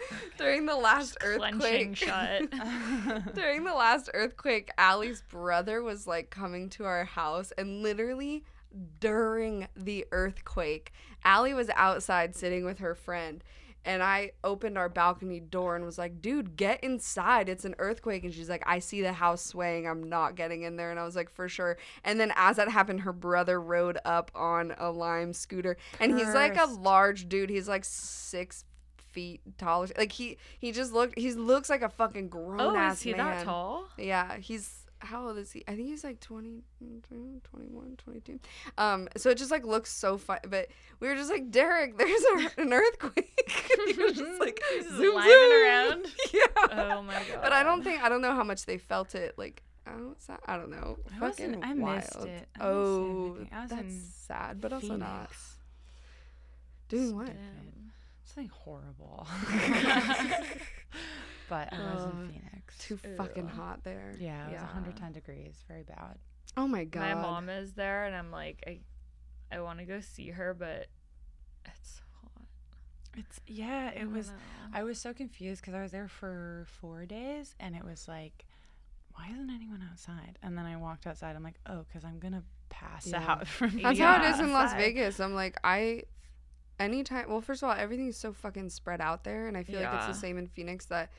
during the last earthquake. shut. During the last earthquake, Allie's brother was like coming to our house, and literally during the earthquake, Allie was outside sitting with her friend. And I opened our balcony door and was like, dude, get inside. It's an earthquake. And she's like, I see the house swaying. I'm not getting in there. And I was like, for sure. And then as that happened, her brother rode up on a lime scooter. And he's like a large dude. He's like six feet tall. Like he he just looked he looks like a fucking grown oh, ass is he man. that tall? Yeah, he's how old is he? I think he's like 20, 21, 22. Um, so it just like looks so fun. But we were just like, Derek, there's a, an earthquake. he was just like zoom, zoom. around. Yeah. Oh my god. But I don't think I don't know how much they felt it like outside. I don't know. I Fucking I missed it. I oh, was that's sad, but also not. Doing what? Something horrible. but I was in Phoenix. Too Ew. fucking hot there. yeah, it was 110 degrees. Very bad. Oh my god. My mom is there, and I'm like, I, I want to go see her, but it's hot. It's yeah. It don't was. know. I was so confused because I was there for four days, and it was like, why isn't anyone outside? And then I walked outside. I'm like, oh, because I'm gonna pass Yeah. out from. That's being how it is in Las. Vegas. I'm like, I, anytime, well, first of all, everything's so fucking spread out there. And I feel like it's the same in Phoenix that,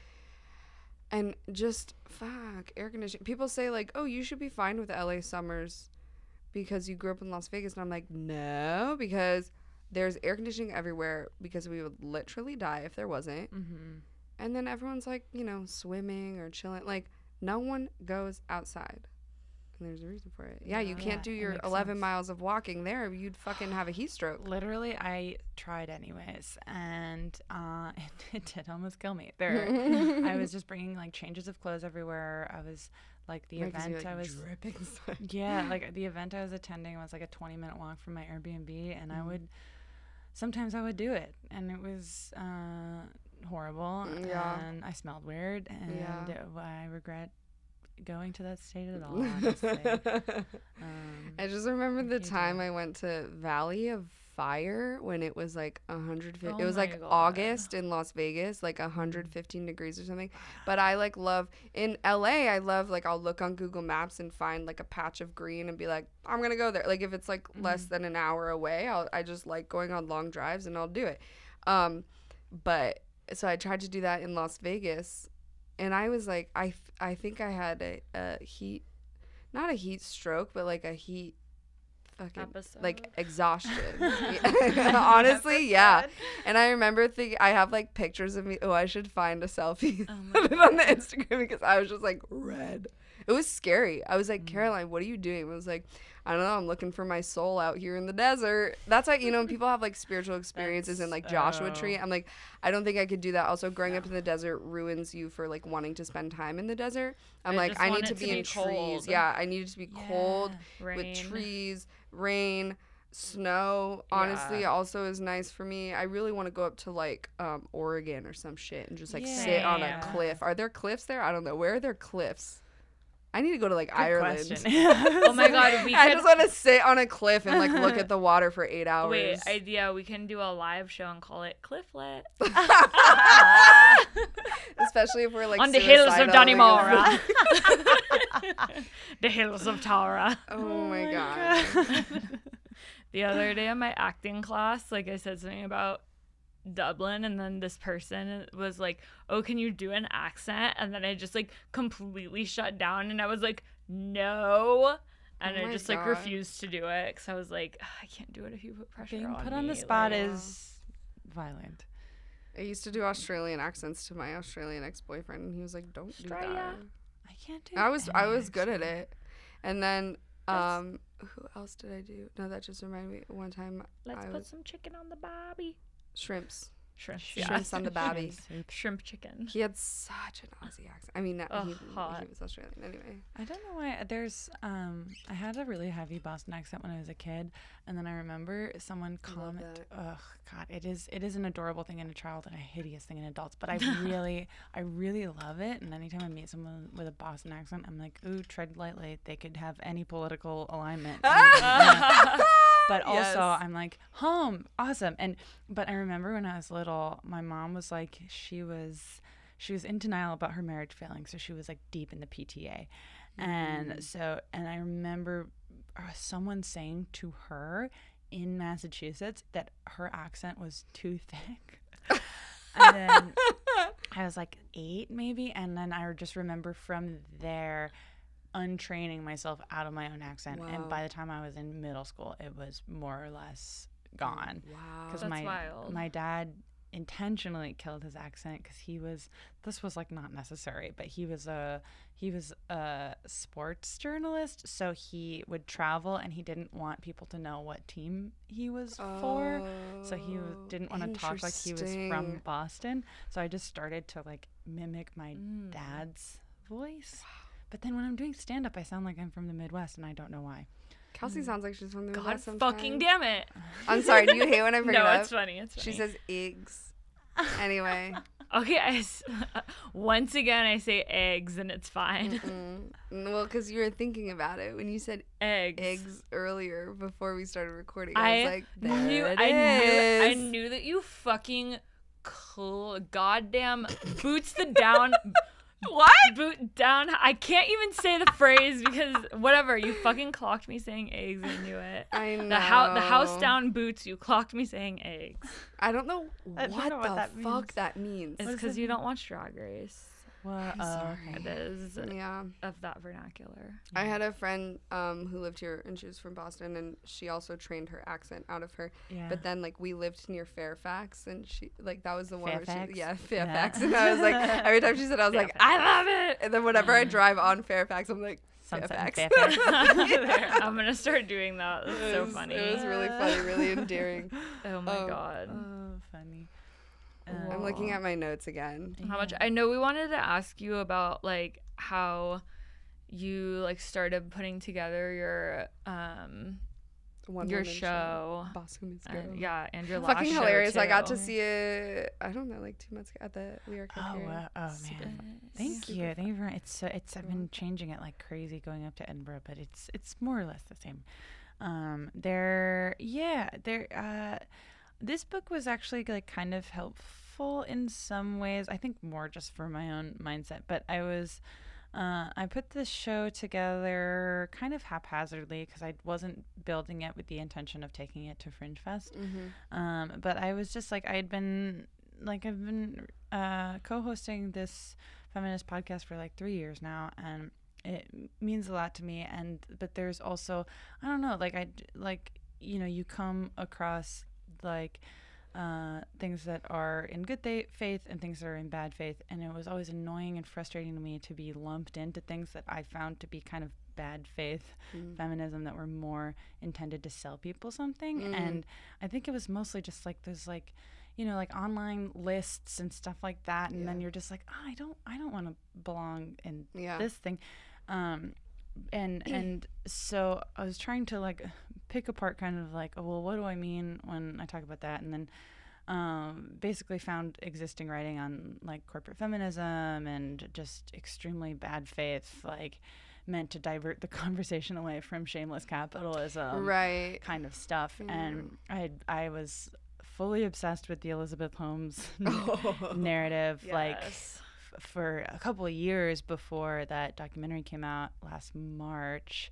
and just fuck, air conditioning. People say, like, oh, you should be fine with LA summers because you grew up in Las Vegas. And I'm like, no, because there's air conditioning everywhere because we would literally die if there wasn't. Mhm. And then everyone's like, you know, swimming or chilling. Like, no one goes outside. And there's a reason for it. Yeah, you can't do Yeah, it your 11 sense. miles of walking there. You'd fucking have a heat stroke. Literally, I tried anyways, and uh, it, it did almost kill me. There, I was just bringing like changes of clothes everywhere. I was like the Right, event like, I was dripping sweat. yeah like the event I was attending was like a 20 minute walk from my Airbnb, and I Mhm. would sometimes I would do it, and it was uh, horrible, Mm, yeah. and I smelled weird, and Yeah. I regret going to that state at all. Honestly. Um, I just remember the time do. I went to Valley of fire when it was like 150 Oh it was like God. august in las vegas like 115 degrees or something but i like love in la i love like i'll look on google maps and find like a patch of green and be like i'm gonna go there like if it's like less than an hour away I'll, i just like going on long drives and i'll do it um but so i tried to do that in las vegas and i was like i, I think i had a, a heat not a heat stroke but like a heat fucking Episode. like exhaustion. Honestly, yeah. And I remember thinking I have like pictures of me. Oh, I should find a selfie Oh it on the Instagram because I was just like red. It was scary. I was like, Caroline, what are you doing? I was like, I don't know. I'm looking for my soul out here in the desert. That's like you know, people have like spiritual experiences in like Joshua oh. Tree. I'm like, I don't think I could do that. Also, growing up in the desert ruins you for like wanting to spend time in the desert. I'm I like, I need to to be be in trees. cold. Yeah, I need it to be cold Rain. with trees, rain, snow. Honestly, Yeah. also is nice for me. I really want to go up to like um, Oregon or some shit and just like sit on a cliff. Are there cliffs there? I don't know. Where are there cliffs? I need to go to like Good Ireland. Oh my god, we I just want to sit on a cliff and like look at the water for eight hours. wait. Idea. We can do a live show and call it Clifflet Especially if we're like on the hills of Dannemora. the hills of Tara. oh, my god. the other day in my acting class, like I said something about Dublin, and then this person was like, "Oh, can you do an accent?" And then I just like completely shut down, and I was like, "No." And Oh I my just like refused to do it because I was like, I can't do it if you put pressure Being on put on the spot like- is violent. I used to do Australian accents to my Australian ex-boyfriend, and he was like, "Don't do that." I can't do. I was I was good at it, and then Let's- um, who else did I do? No, that just reminded me. One time, Let's I put was some chicken on the barbie. shrimps, Shrimp, shrimps on the babby. Shrimp chicken. He had such an Aussie accent. I mean, not, Ugh, he, hot. he was Australian anyway. I don't know why there's um I had a really heavy Boston accent when I was a kid and then I remember someone I love comment that. ugh god it is it is an adorable thing in a child and a hideous thing in adults but I really I really love it and anytime I meet someone with a Boston accent I'm like ooh tread lightly they could have any political alignment Yeah. But also Yes. I'm like, home, awesome. And but I remember when I was little, my mom was like, she was she was in denial about her marriage failing, so she was like deep in the PTA, and so and I remember uh, someone saying to her in Massachusetts that her accent was too thick. and then I was like eight, maybe, and then I just remember from there untraining myself out of my own accent. Wow. And by the time I was in middle school, it was more or less gone. Wow. Because That's my wild. my dad intentionally killed his accent because he was this was like not necessary, but he was a he was a sports journalist, so he would travel and he didn't want people to know what team he was for. So he w- Oh, didn't want to talk like he was from. Boston. So I just started to like mimic my Mm. dad's voice. But then when I'm doing stand up, I sound like I'm from the Midwest and I don't know why. Kelsey sounds like she's from the God Midwest God fucking damn it. I'm sorry. Do you hate when I bring no, it up? it's funny. It's funny. She says eggs. Anyway, okay, I once again I say eggs and it's fine. mm. well, because you were thinking about it when you said eggs. eggs earlier before we started recording. I, I was like, knew there it I knew I knew that you fucking cl- goddamn boots the down what? Boot down. I can't even say the phrase because whatever. You fucking clocked me saying eggs I knew it I know. the house the house down boots you clocked me saying eggs. I don't know I what don't know what the that fuck means. that means. it's because you don't watch Drag Race Well, uh, sorry. it is yeah. of that vernacular I had a friend um, who lived here and she was from Boston and she also trained her accent out of her. Yeah. But then like we lived near Fairfax and she like that was the one where she yeah Yeah. Fairfax and I was like every time she said I was like I love it and then whenever I drive on Fairfax I'm like Fairfax. Fairfax. I'm gonna start doing that it's It so was- funny It was really funny, really endearing. oh my um, god oh, funny. I'm looking at my notes again. how much i know we wanted to ask you about like how you like started putting together your um One your woman show Boss Whom Is and- Girl. yeah and your last Fucking show, hilarious. I got to see it I don't know, like two months ago at the We Are Oh, Cafeteria. wow. oh Super man. fun. Thank Super you. Thank you very much. It's so it's I've been changing it like crazy going up to Edinburgh, but it's it's more or less the same. Um, they're yeah, they're uh, this book was actually like kind of helpful in some ways. I think more just for my own mindset, but I was. Uh, I put this show together kind of haphazardly because I wasn't building it with the intention of taking it to Fringe Fest. Mm-hmm. Um, but I was just like, I'd been like, I've been uh, co-hosting this feminist podcast for like three years now, and it means a lot to me. And but there's also, I don't know, like I like you know, you come across like uh, things that are in good th- faith and things that are in bad faith. And it was always annoying and frustrating to me to be lumped into things that I found to be kind of bad faith Mm. feminism that were more intended to sell people something. Mm. And I think it was mostly just like there's like, you know, like online lists and stuff like that. And then you're just like, oh, I don't, I don't want to belong in Yeah. this thing. Um, and and so I was trying to like pick apart kind of like, oh, well, what do I mean when I talk about that? And then um, basically found existing writing on like corporate feminism and just extremely bad faith, like meant to divert the conversation away from shameless capitalism right. kind of stuff. Yeah. And I I was fully obsessed with the Elizabeth Holmes narrative, like Yes. f- for a couple of years before that documentary came out last March,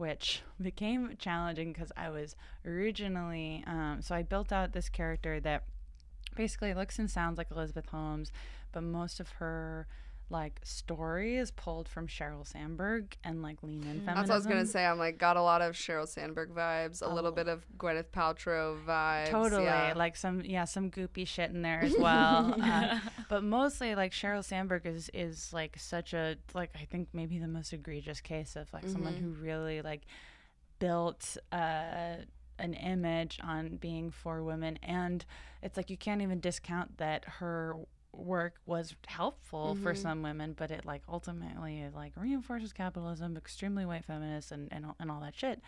which became challenging because I was originally um, so I built out this character that basically looks and sounds like Elizabeth Holmes, but most of her like story is pulled from Sheryl Sandberg and like lean in feminism. That's what I was gonna say. I'm like got a lot of Sheryl Sandberg vibes, a little Oh. bit of Gwyneth Paltrow vibes. Totally, yeah. like some yeah, some goopy shit in there as well. uh, but mostly like Sheryl Sandberg is is like such a like I think maybe the most egregious case of like someone Mm-hmm. who really like built uh an image on being for women and it's like you can't even discount that her work was helpful for Mm-hmm. some women but it like ultimately it like reinforces capitalism extremely white feminist and, and, all- and all that shit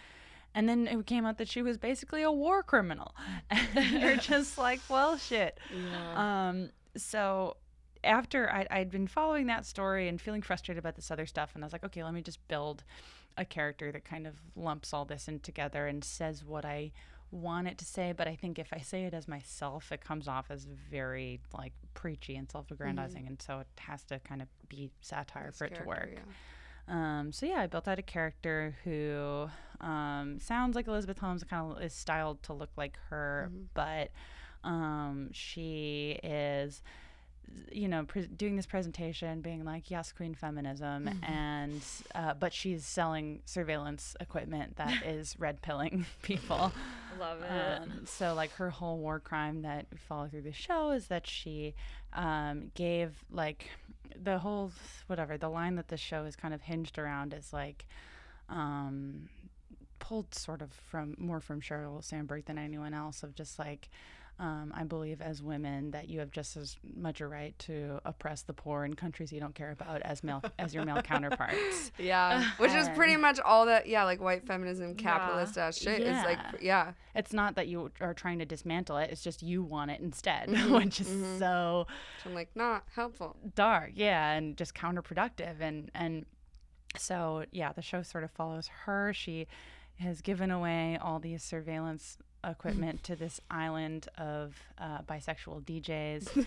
and then it came out that she was basically a war criminal and you're just like well shit Yeah. um, so after I, I'd been following that story and feeling frustrated about this other stuff, and I was like, okay, let me just build a character that kind of lumps all this in together and says what I want it to say. But I think if I say it as myself, it comes off as very like preachy and self-aggrandizing, and so it has to kind of be satire for it to work. yeah. Um, so yeah, I built out a character who um, sounds like Elizabeth Holmes, kind of is styled to look like her, but um, she is, you know, pre- doing this presentation, being like, "Yes, Queen Feminism," and uh, but she's selling surveillance equipment that is red pilling people. Love it. Um, so like her whole war crime that we follow through the show is that she um, gave like the whole whatever the line that the show is kind of hinged around is like um, pulled sort of from more from Sheryl Sandberg than anyone else of just like um, I believe as women that you have just as much a right to oppress the poor in countries you don't care about as male as your male counterparts. Yeah, which is pretty much all that. Yeah, like white feminism, capitalist ass shit. Is like, Yeah. yeah, It's not that you are trying to dismantle it; it's just you want it instead, Mm-hmm, which is so so I'm like not helpful. dark, yeah, and just counterproductive. And and so yeah, the show sort of follows her. She has given away all these surveillance equipment to this island of uh, bisexual DJs.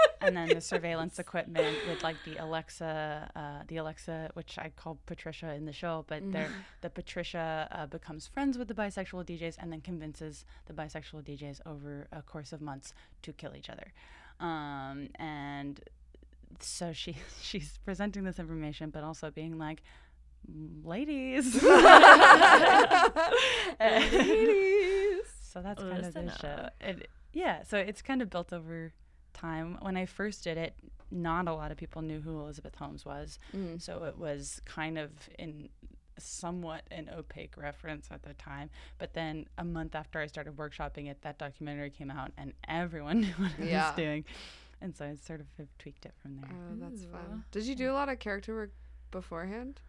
and then the surveillance equipment with like the Alexa, uh, the Alexa, which I call Patricia in the show, but they're the Patricia uh, becomes friends with the bisexual DJs and then convinces the bisexual DJs over a course of months to kill each other. Um, and so she she's presenting this information, but also being like, ladies, ladies. So that's kind of the Listen show. up. It, yeah, so it's kind of built over time. When I first did it, not a lot of people knew who Elizabeth Holmes was, Mm. so it was kind of in somewhat an opaque reference at the time. But then a month after I started workshopping it, that documentary came out, and everyone knew what I was doing, and so I sort of have tweaked it from there. Oh, that's Ooh. fun. Did you do a lot of character work beforehand?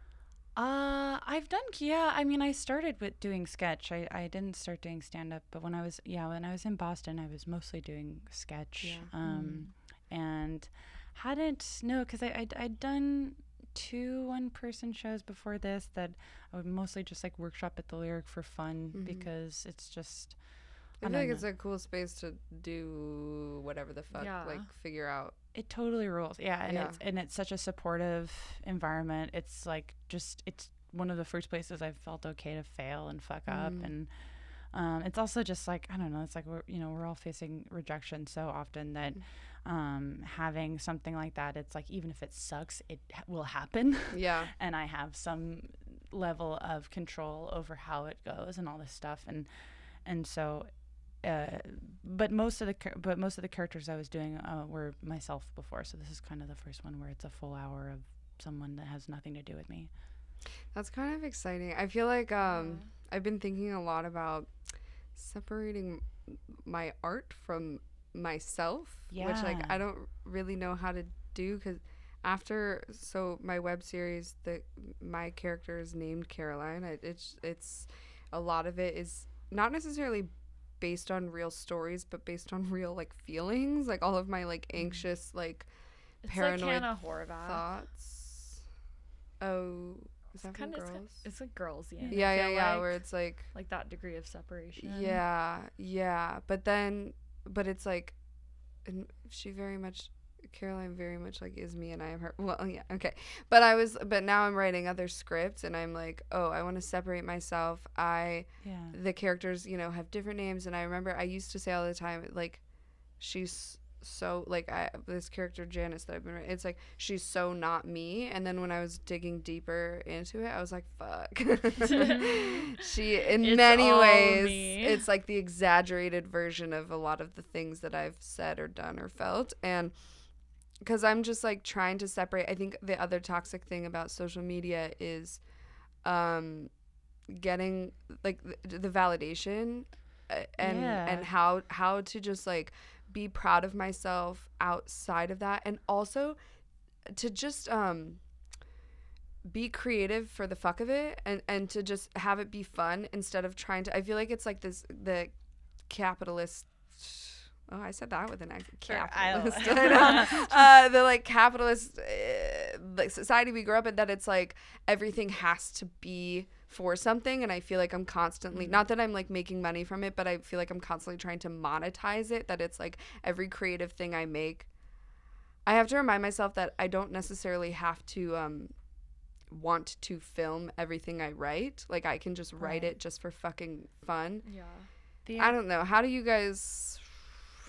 Uh, I've done yeah. I mean, I started with doing sketch. I, I didn't start doing stand up, but when I was yeah, when I was in Boston, I was mostly doing sketch. Yeah. Um, and hadn't no, because I I'd, I'd done two one person shows before this that I would mostly just like workshop at the lyric for fun Mhm. because it's just I I feel like don't it's a cool space to do whatever the fuck, Yeah. like figure out. It totally rules. Yeah, and Yeah. it's and it's such a supportive environment. It's like just it's one of the first places I've felt okay to fail and fuck up Mm. and um, it's also just like I don't know. It's like we're you know we're all facing rejection so often that um, having something like that, it's like even if it sucks, it ha- will happen. Yeah. and I have some level of control over how it goes and all this stuff and and so uh, but most of the but most of the characters I was doing uh, were myself before so this is kind of the first one where it's a full hour of someone that has nothing to do with me That's kind of exciting. I feel like um, I've been thinking a lot about separating my art from myself, which like I don't really know how to do because after so my web series, the my character is named Caroline. I, it's it's a lot of it is not necessarily based on real stories, but based on real like feelings, like all of my like mm-hmm. anxious like It's Paranoid like thoughts. Oh, is that It's kind of girls? it's like girls, yeah. Yeah, yeah, yeah. Like, Where it's like, like that degree of separation. yeah, yeah. But then, but it's like, and she very much, Caroline very much like is me and I am her. Well, yeah, okay. But I was, but now I'm writing other scripts and I'm like, oh, I want to separate myself. I, yeah the characters, you know, have different names. And I remember I used to say all the time, like, she's so like I this character Janice that I've been writing, it's like she's so not me. And then when I was digging deeper into it, I was like, fuck. she in It's many ways me. it's like the exaggerated version of a lot of the things that I've said or done or felt. And because I'm just like trying to separate. I think the other toxic thing about social media is um getting like the, the validation uh, and Yeah. and how how to just like be proud of myself outside of that and also to just um be creative for the fuck of it and and to just have it be fun instead of trying to I feel like it's like this the capitalist Oh, I said that with an accent. Capitalist. Uh, the like capitalist uh, like society we grew up in that it's like everything has to be for something and i feel like i'm constantly not that i'm like making money from it but i feel like i'm constantly trying to monetize it that it's like every creative thing i make i have to remind myself that i don't necessarily have to um want to film everything i write like i can just write Right. it just for fucking fun Yeah. the, i don't know how do you guys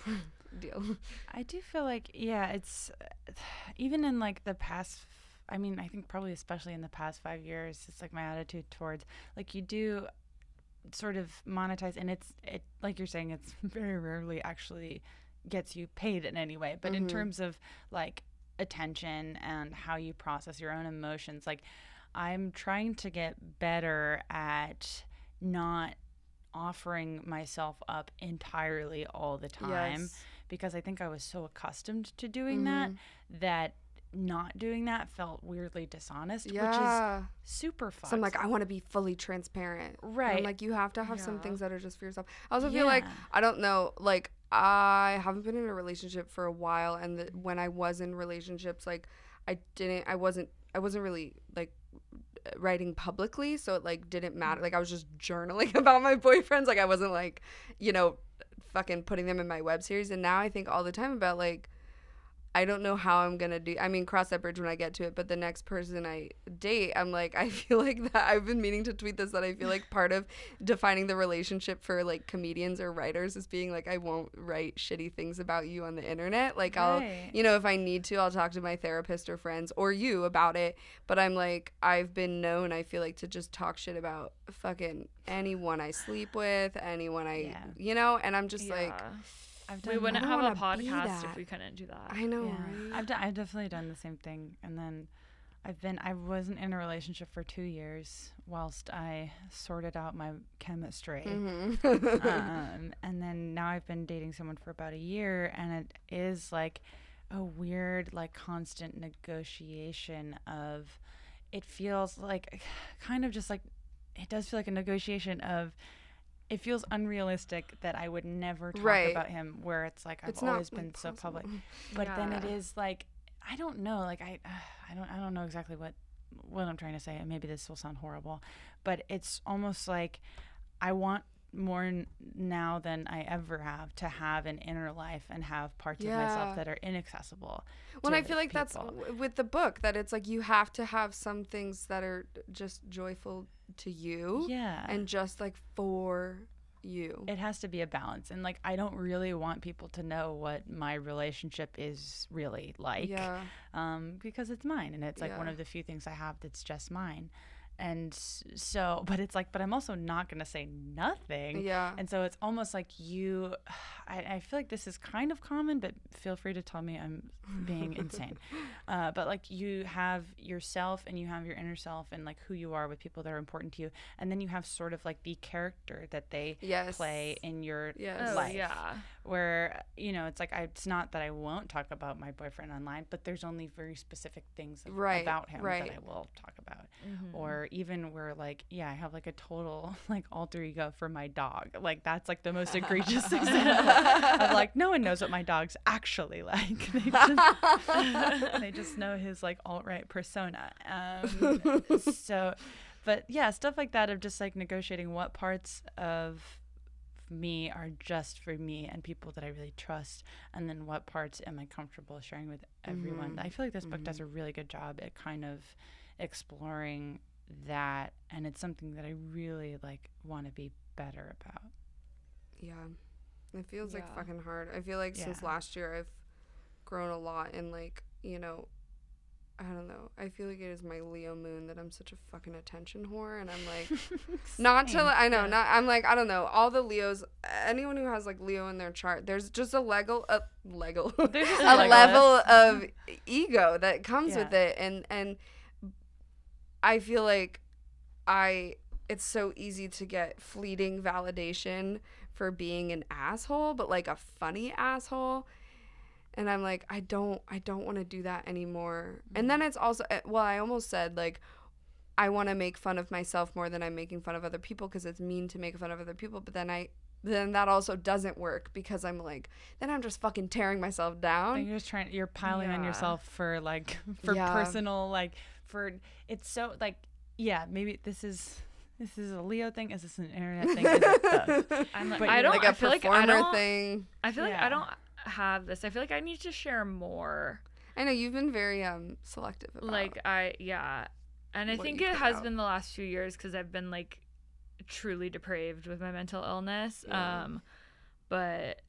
deal I do feel like yeah, it's even in like the past. I mean, I think probably especially in the past five years, it's like my attitude towards like you do sort of monetize, and it's it like you're saying, it's very rarely actually gets you paid in any way. But in Mhm. terms of like attention and how you process your own emotions, like I'm trying to get better at not offering myself up entirely all the time Yes. because I think I was so accustomed to doing that Mhm. that not doing that felt weirdly dishonest, which is yeah super fun. So I'm like, I want to be fully transparent. Right. I'm like, you have to have some things that are just for yourself. I also feel like, I don't know, like, I haven't been in a relationship for a while. And the, when I was in relationships, like, I didn't, I wasn't, I wasn't really, like, writing publicly. So it, like, didn't matter. Mm. Like, I was just journaling about my boyfriends. Like, I wasn't, like, you know, fucking putting them in my web series. And now I think all the time about, like, I don't know how I'm gonna do. I mean, cross that bridge when I get to it. But the next person I date, I'm like, I feel like that. I've been meaning to tweet this that I feel like part of defining the relationship for like comedians or writers is being like, I won't write shitty things about you on the internet. Like, I'll, you know, if I need to, I'll talk to my therapist or friends or you about it. But I'm like, I've been known. I feel like to just talk shit about fucking anyone I sleep with, anyone I, Yeah. you know. And I'm just like, Yeah. I've we wouldn't have a don't wanna be podcast if we couldn't do that. I know, yeah. right? I've done, I've definitely done the same thing, and then I've been I wasn't in a relationship for two years whilst I sorted out my chemistry. Mhm. um, and then now I've been dating someone for about a year, and it is like a weird, like constant negotiation of. It feels like kind of just like it does feel like a negotiation of. It feels unrealistic that I would never talk Right. about him. Where it's like I've It's always been so public, but then it is like I don't know. Like I, uh, I don't, I don't know exactly what what I'm trying to say. And maybe this will sound horrible, but it's almost like I want more n- now than I ever have to have an inner life and have parts of myself that are inaccessible. When I feel like that's w- with the book that it's like you have to have some things that are just joyful to you yeah. and just like for you. it has to be a balance and like i don't really want people to know what my relationship is really like yeah. um, because it's mine and it's like one of the few things i have that's just mine and so but it's like but i'm also not going to say nothing Yeah. and so it's almost like you I, I feel like this is kind of common but feel free to tell me i'm being insane uh, but like you have yourself and you have your inner self and like who you are with people that are important to you and then you have sort of like the character that they Yes. play in your Yes. Oh, life yeah. Where you know it's like I, it's not that I won't talk about my boyfriend online, but there's only very specific things Right, about him right. that I will talk about. Mhm. Or even where like yeah, I have like a total like alter ego for my dog. Like that's like the most egregious example of like no one knows what my dog's actually like. They just, they just know his like alt right persona. Um, so, but yeah, stuff like that of just like negotiating what parts of me are just for me and people that I really trust, and then what parts am I comfortable sharing with everyone. Mm-hmm. I feel like this book does mm-hmm. a really good job at kind of exploring that, and it's something that I really like want to be better about. Yeah. It feels like fucking hard. I feel like since last year I've grown a lot and like, you know, I don't know. I feel like it is my Leo moon that I'm such a fucking attention whore and I'm like not to. I know, Yeah. not I'm like I don't know. All the Leos anyone who has like Leo in their chart, there's just a Lego a Lego a a level of ego that comes Yeah. with it and and I feel like I it's so easy to get fleeting validation for being an asshole, but like a funny asshole. And I'm like, I don't I don't want to do that anymore. And then it's also eh, well, I almost said like I want to make fun of myself more than I'm making fun of other people because it's mean to make fun of other people, but then I then that also doesn't work because I'm like then I'm just fucking tearing myself down. And you're just trying you're piling on yourself for like for Yeah. personal like for it's so like yeah maybe this is this is a Leo thing is this an internet thing? I'm like, But I don't. like a I feel like I don't. thing. I feel like Yeah. I don't have this. I feel like I need to share more. I know you've been very um selective about Like I, yeah, and I think it has out. been the last few years because I've been like truly depraved with my mental illness. Yeah. Um, but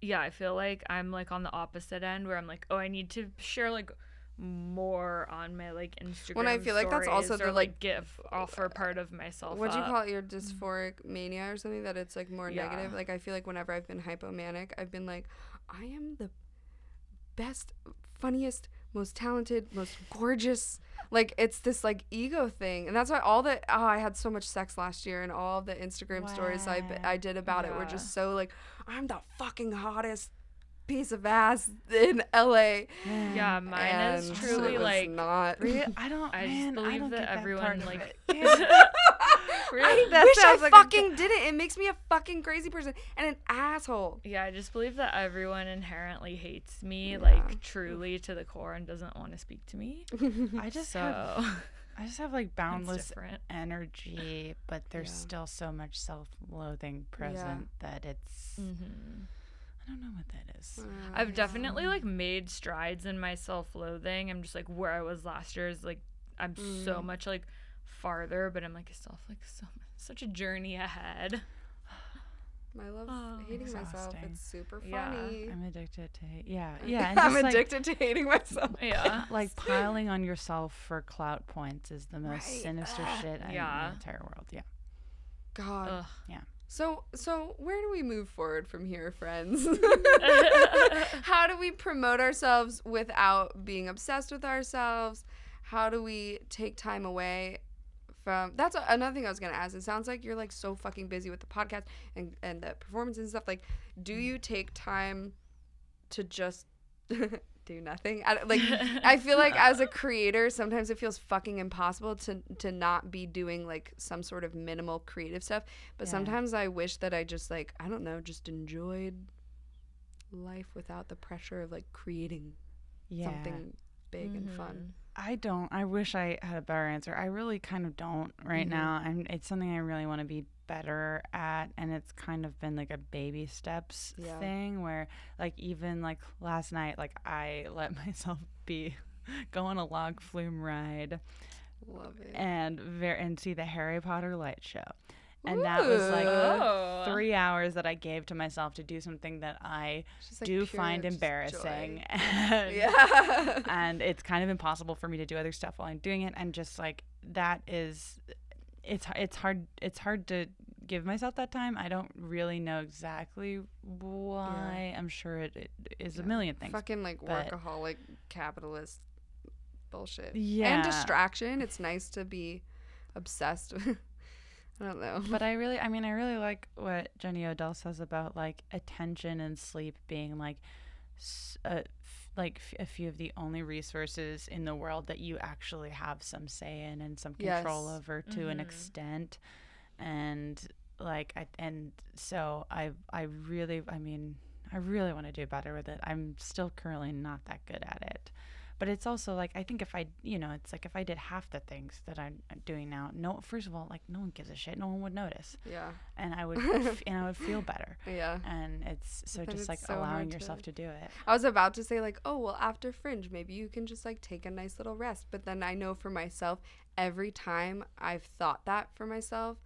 yeah, I feel like I'm like on the opposite end where I'm like, oh, I need to share like more on my like Instagram. When I feel like that's also stories the, or, like, give offer part of myself. What'd you call it? Your dysphoric mania or something? That it's like more Yeah. negative. Like I feel like whenever I've been hypomanic, I've been like, I am the best, funniest, most talented, most gorgeous. Like it's this like ego thing, and that's why all the oh I had so much sex last year, and all the Instagram stories I I did about it were just so like I'm the fucking hottest piece of ass in LA. Yeah, mine and is truly like. not. Really? I don't I just man, I believe don't that get everyone, part like- it. I That wish I sounds like a fucking did it. It makes me a fucking crazy person and an asshole. Yeah, I just believe that everyone inherently hates me, Yeah. like truly to the core, and doesn't want to speak to me. I just so have I just have like boundless energy, but there's Yeah. still so much self-loathing present that it's hmm I don't know what that is. I've definitely like made strides in my self-loathing. I'm just like where I was last year is like I'm so Mm. much like farther, but I'm like still have, like so such a journey ahead. I love Oh, hating myself. It's super funny. Yeah. funny. I'm addicted to hate. Yeah, yeah. I'm just, like, addicted to hating myself. Yeah. like piling on yourself for clout points is the most Right. sinister Ugh. shit in the entire world. Yeah. God. Ugh. So so where do we move forward from here, friends? How do we promote ourselves without being obsessed with ourselves? How do we take time away from That's another thing I was to ask. It sounds like you're like so fucking busy with the podcast and and the performance and stuff. Like do mm. you take time to just do nothing? I, like I feel like as a creator, sometimes it feels fucking impossible to to not be doing like some sort of minimal creative stuff. But Yeah. sometimes I wish that I just like I don't know, just enjoyed life without the pressure of like creating Yeah. something big and fun. I don't. I wish I had a better answer. I really kind of don't right Mhm. now. I'm. It's something I really want to be better at, and it's kind of been like a baby steps Yeah. thing where, like, even like last night, like I let myself be go on a log flume ride Love it. and ver- and see the Harry Potter light show, and that was like Oh. three hours that I gave to myself to do something that I like, do find embarrassing. And Yeah. and it's kind of impossible for me to do other stuff while I'm doing it and just like that is it's it's hard it's hard to give myself that time. I don't really know exactly why. I'm sure it, it is a million things. Fucking like but- workaholic capitalist bullshit. Yeah. And distraction. It's nice to be obsessed with. I don't know. But I really I mean I really like what Jenny Odell says about like attention and sleep being like a, f- uh, like f- a few of the only resources in the world that you actually have some say in and some control Yes. over to an Mhm. extent and like I and so I I really I mean I really want to do better with it. I'm still currently not that good at it. But it's also like I think if I, you know, it's like if I did half the things that I'm doing now, no, first of all, like no one gives a shit, no one would notice, yeah. and I would, f- and I would feel better. Yeah. And it's so But just it's like so allowing hard to- yourself to do it. I was about to say like, oh well, after Fringe, maybe you can just like take a nice little rest. But then I know for myself, every time I've thought that for myself,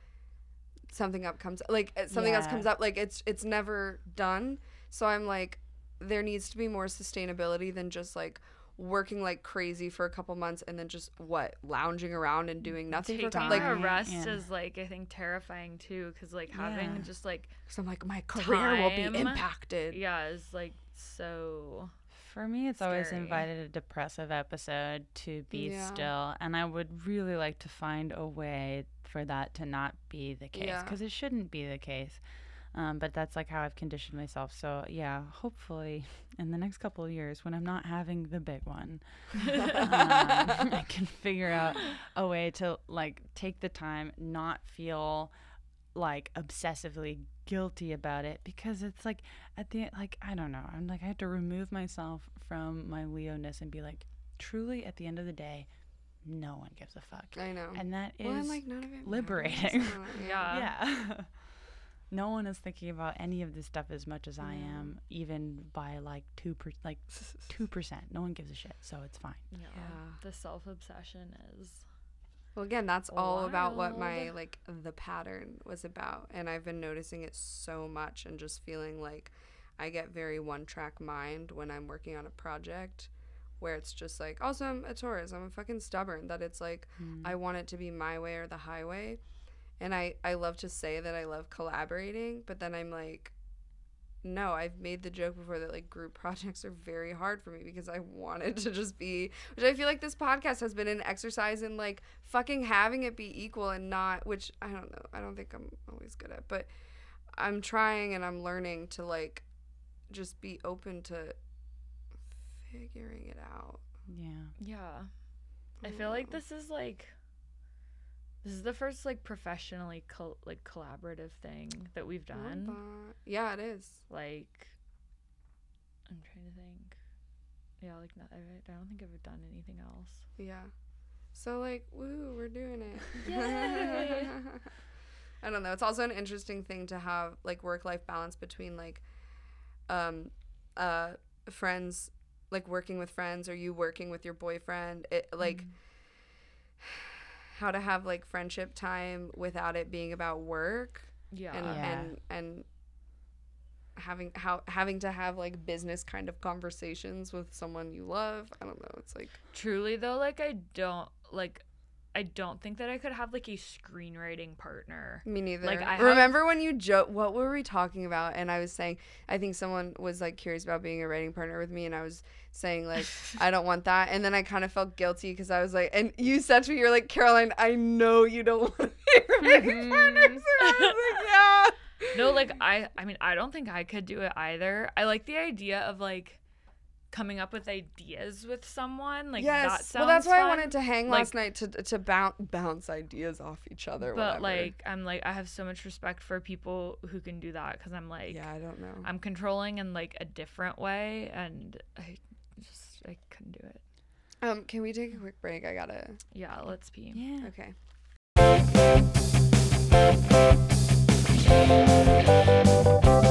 something up comes like uh, something else comes up. Like it's it's never done. So I'm like, there needs to be more sustainability than just like working like crazy for a couple months and then just what lounging around and doing mm, nothing for Taking couple time. like a rest yeah. is like I think terrifying too, because like Yeah. having just like because I'm like my career will be impacted. yeah it's like so. For me, it's always invited a depressive episode to be Yeah. still, and I would really like to find a way for that to not be the case Yeah. because it shouldn't be the case. Um, but that's like how I've conditioned myself. So yeah, hopefully in the next couple of years, when I'm not having the big one, um, I can figure out a way to like take the time, not feel like obsessively guilty about it because it's like at the like I don't know. I'm like I have to remove myself from my Leo-ness and be like truly at the end of the day, no one gives a fuck. I know. And that is well, and like none of it liberating. Yeah. yeah. No one is thinking about any of this stuff as much as I am, even by like two per, like two percent. No one gives a shit, so it's fine. Yeah. Yeah. The self obsession is. Well, again, that's all about what my Wild. like the pattern was about, and I've been noticing it so much, and just feeling like I get very one track mind when I'm working on a project, where it's just like, also I'm a Taurus, I'm a fucking stubborn. That it's like hmm. I want it to be my way or the highway, and I I love to say that I love collaborating, but then I'm like. No, I've made the joke before that like group projects are very hard for me because I wanted to just be which I feel like this podcast has been an exercise in like fucking having it be equal and not which I don't know. I don't think I'm always good at, but I'm trying and I'm learning to like just be open to figuring it out. Yeah. Yeah. I don't feel like this is like. This is the first like professionally col- like collaborative thing that we've done. that. Yeah, it is. Like, I'm trying to think. Yeah, like not, I, I don't think I've ever done anything else. Yeah. So like, woo, we're doing it. Yay. I don't know. It's also an interesting thing to have like work life balance between like um uh friends like working with friends or you working with your boyfriend. It like how to have like friendship time without it being about work Yeah. and Yeah. and and having how having to have like business kind of conversations with someone you love. I don't know. It's like Truly though, like I don't like. I don't think that I could have like a screenwriting partner. Me neither. Like, I have- remember when you joke. What were we talking about? And I was saying, I think someone was like curious about being a writing partner with me, and I was saying like, I don't want that. And then I kind of felt guilty because I was like, and you said to me, you're like, Caroline, I know you don't want to be a writing partner. Mhm. So I was like, yeah. No, like I I mean, I don't think I could do it either. I like the idea of like coming up with ideas with someone. Like that yes. sounds Well, that's why I wanted to hang Like- last night to to bounce bounce ideas off each other. But whatever. like I'm like I have so much respect for people who can do that cuz I'm like yeah, I don't know. I'm controlling in like a different way and I just I couldn't do it. Um, can we take a quick break? I gotta. Yeah, let's pee. Yeah. Okay. All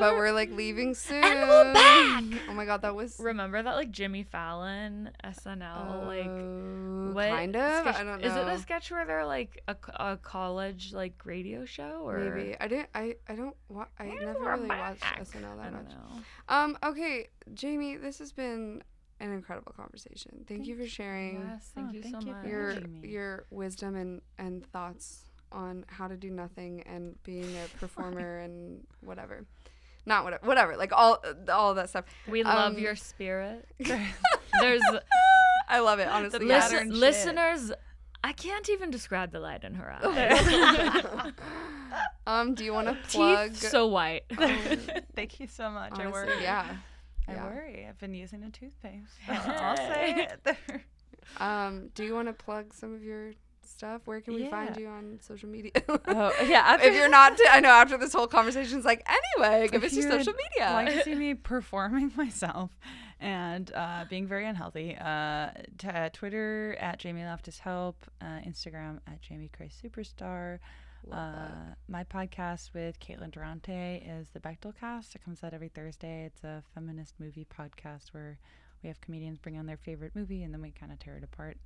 but we're- we're like leaving soon. And we're back! Oh my god, that was Remember that like Jimmy Fallon SNL like uh, what kind of. sketch- I don't know. Is it the sketch where they're like a, a college like radio show or Maybe I didn't. I I don't. Wa- I And never we're really watched back. SNL I that don't much. know. Um. Okay, Jamie, this has been an incredible conversation. Thank you for sharing Yes, thank Oh, you thank so you much. your having your wisdom and and thoughts on how to do nothing and being a performer and whatever. Not whatever, whatever. Like all all of that stuff. We love Um, your spirit. There's I love it honestly. yeah. listen, listeners. I can't even describe the light in her eyes. um. Do you want to plug? Teeth so white. Thank you so much. I honestly, worry. yeah. I yeah. worry. I've been using a toothpaste. so I'll say it. Um. Do you want to plug some of your stuff? Where can we find you on social media? oh yeah. if you're not, I know after this whole conversation, it's like anyway, give If us your social media. like to see me performing myself and uh, being very unhealthy, uh, t- uh, Twitter at Jamie Loftus Help, uh, Instagram at Jamie Christ Superstar. Uh, my podcast with Caitlin Durante is the Bechdel Cast. It comes out every Thursday. It's a feminist movie podcast where we have comedians bring on their favorite movie and then we kind of tear it apart.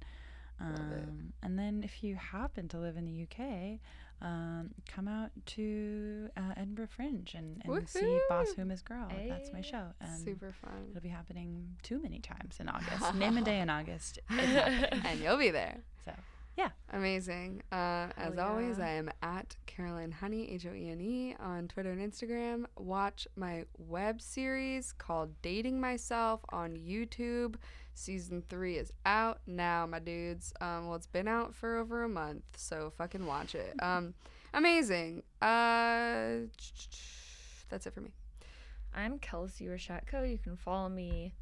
Um, and then if you happen to live in the UK, um, come out to uh, Edinburgh Fringe and, and see Boss! Whom Is Girl. That's my show. And Super fun. It'll be happening too many times in August. Name a day in August. And you'll be there. So Yeah. Amazing. Uh, as Hell always. I am at Caroline Hoene, H O E N E, on Twitter and Instagram. Watch my web series called Dating Myself on YouTube. Season three is out now, my dudes. Um, well, it's been out for over a month, so fucking watch it. Um, amazing. Uh, that's it for me. I'm Kelsey Roshetko. You can follow me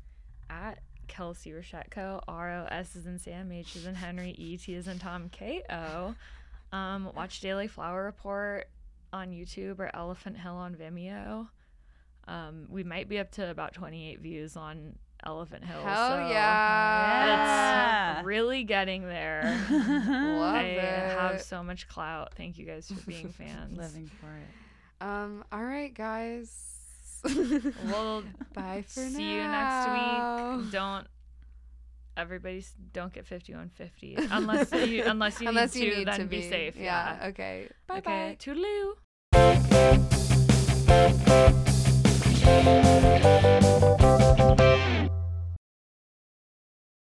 at Kelsey Roshetko. R O S is in Sam, H is in Henry, E T is in Tom, K O. Um, watch Daily Flower Report on YouTube or Elephant Hill on Vimeo. Um, we might be up to about 28 views on Elephant Hill. Hell so yeah. It's really getting there. Love I it. have so much clout. Thank you guys for being fans. Living for it. Um, all right, guys. well, bye for see now. See you next week. Don't Everybody, don't get 5150 unless you unless you unless need you to need then to be. be. safe. Yeah. yeah. Okay. Bye okay. bye. Toodaloo.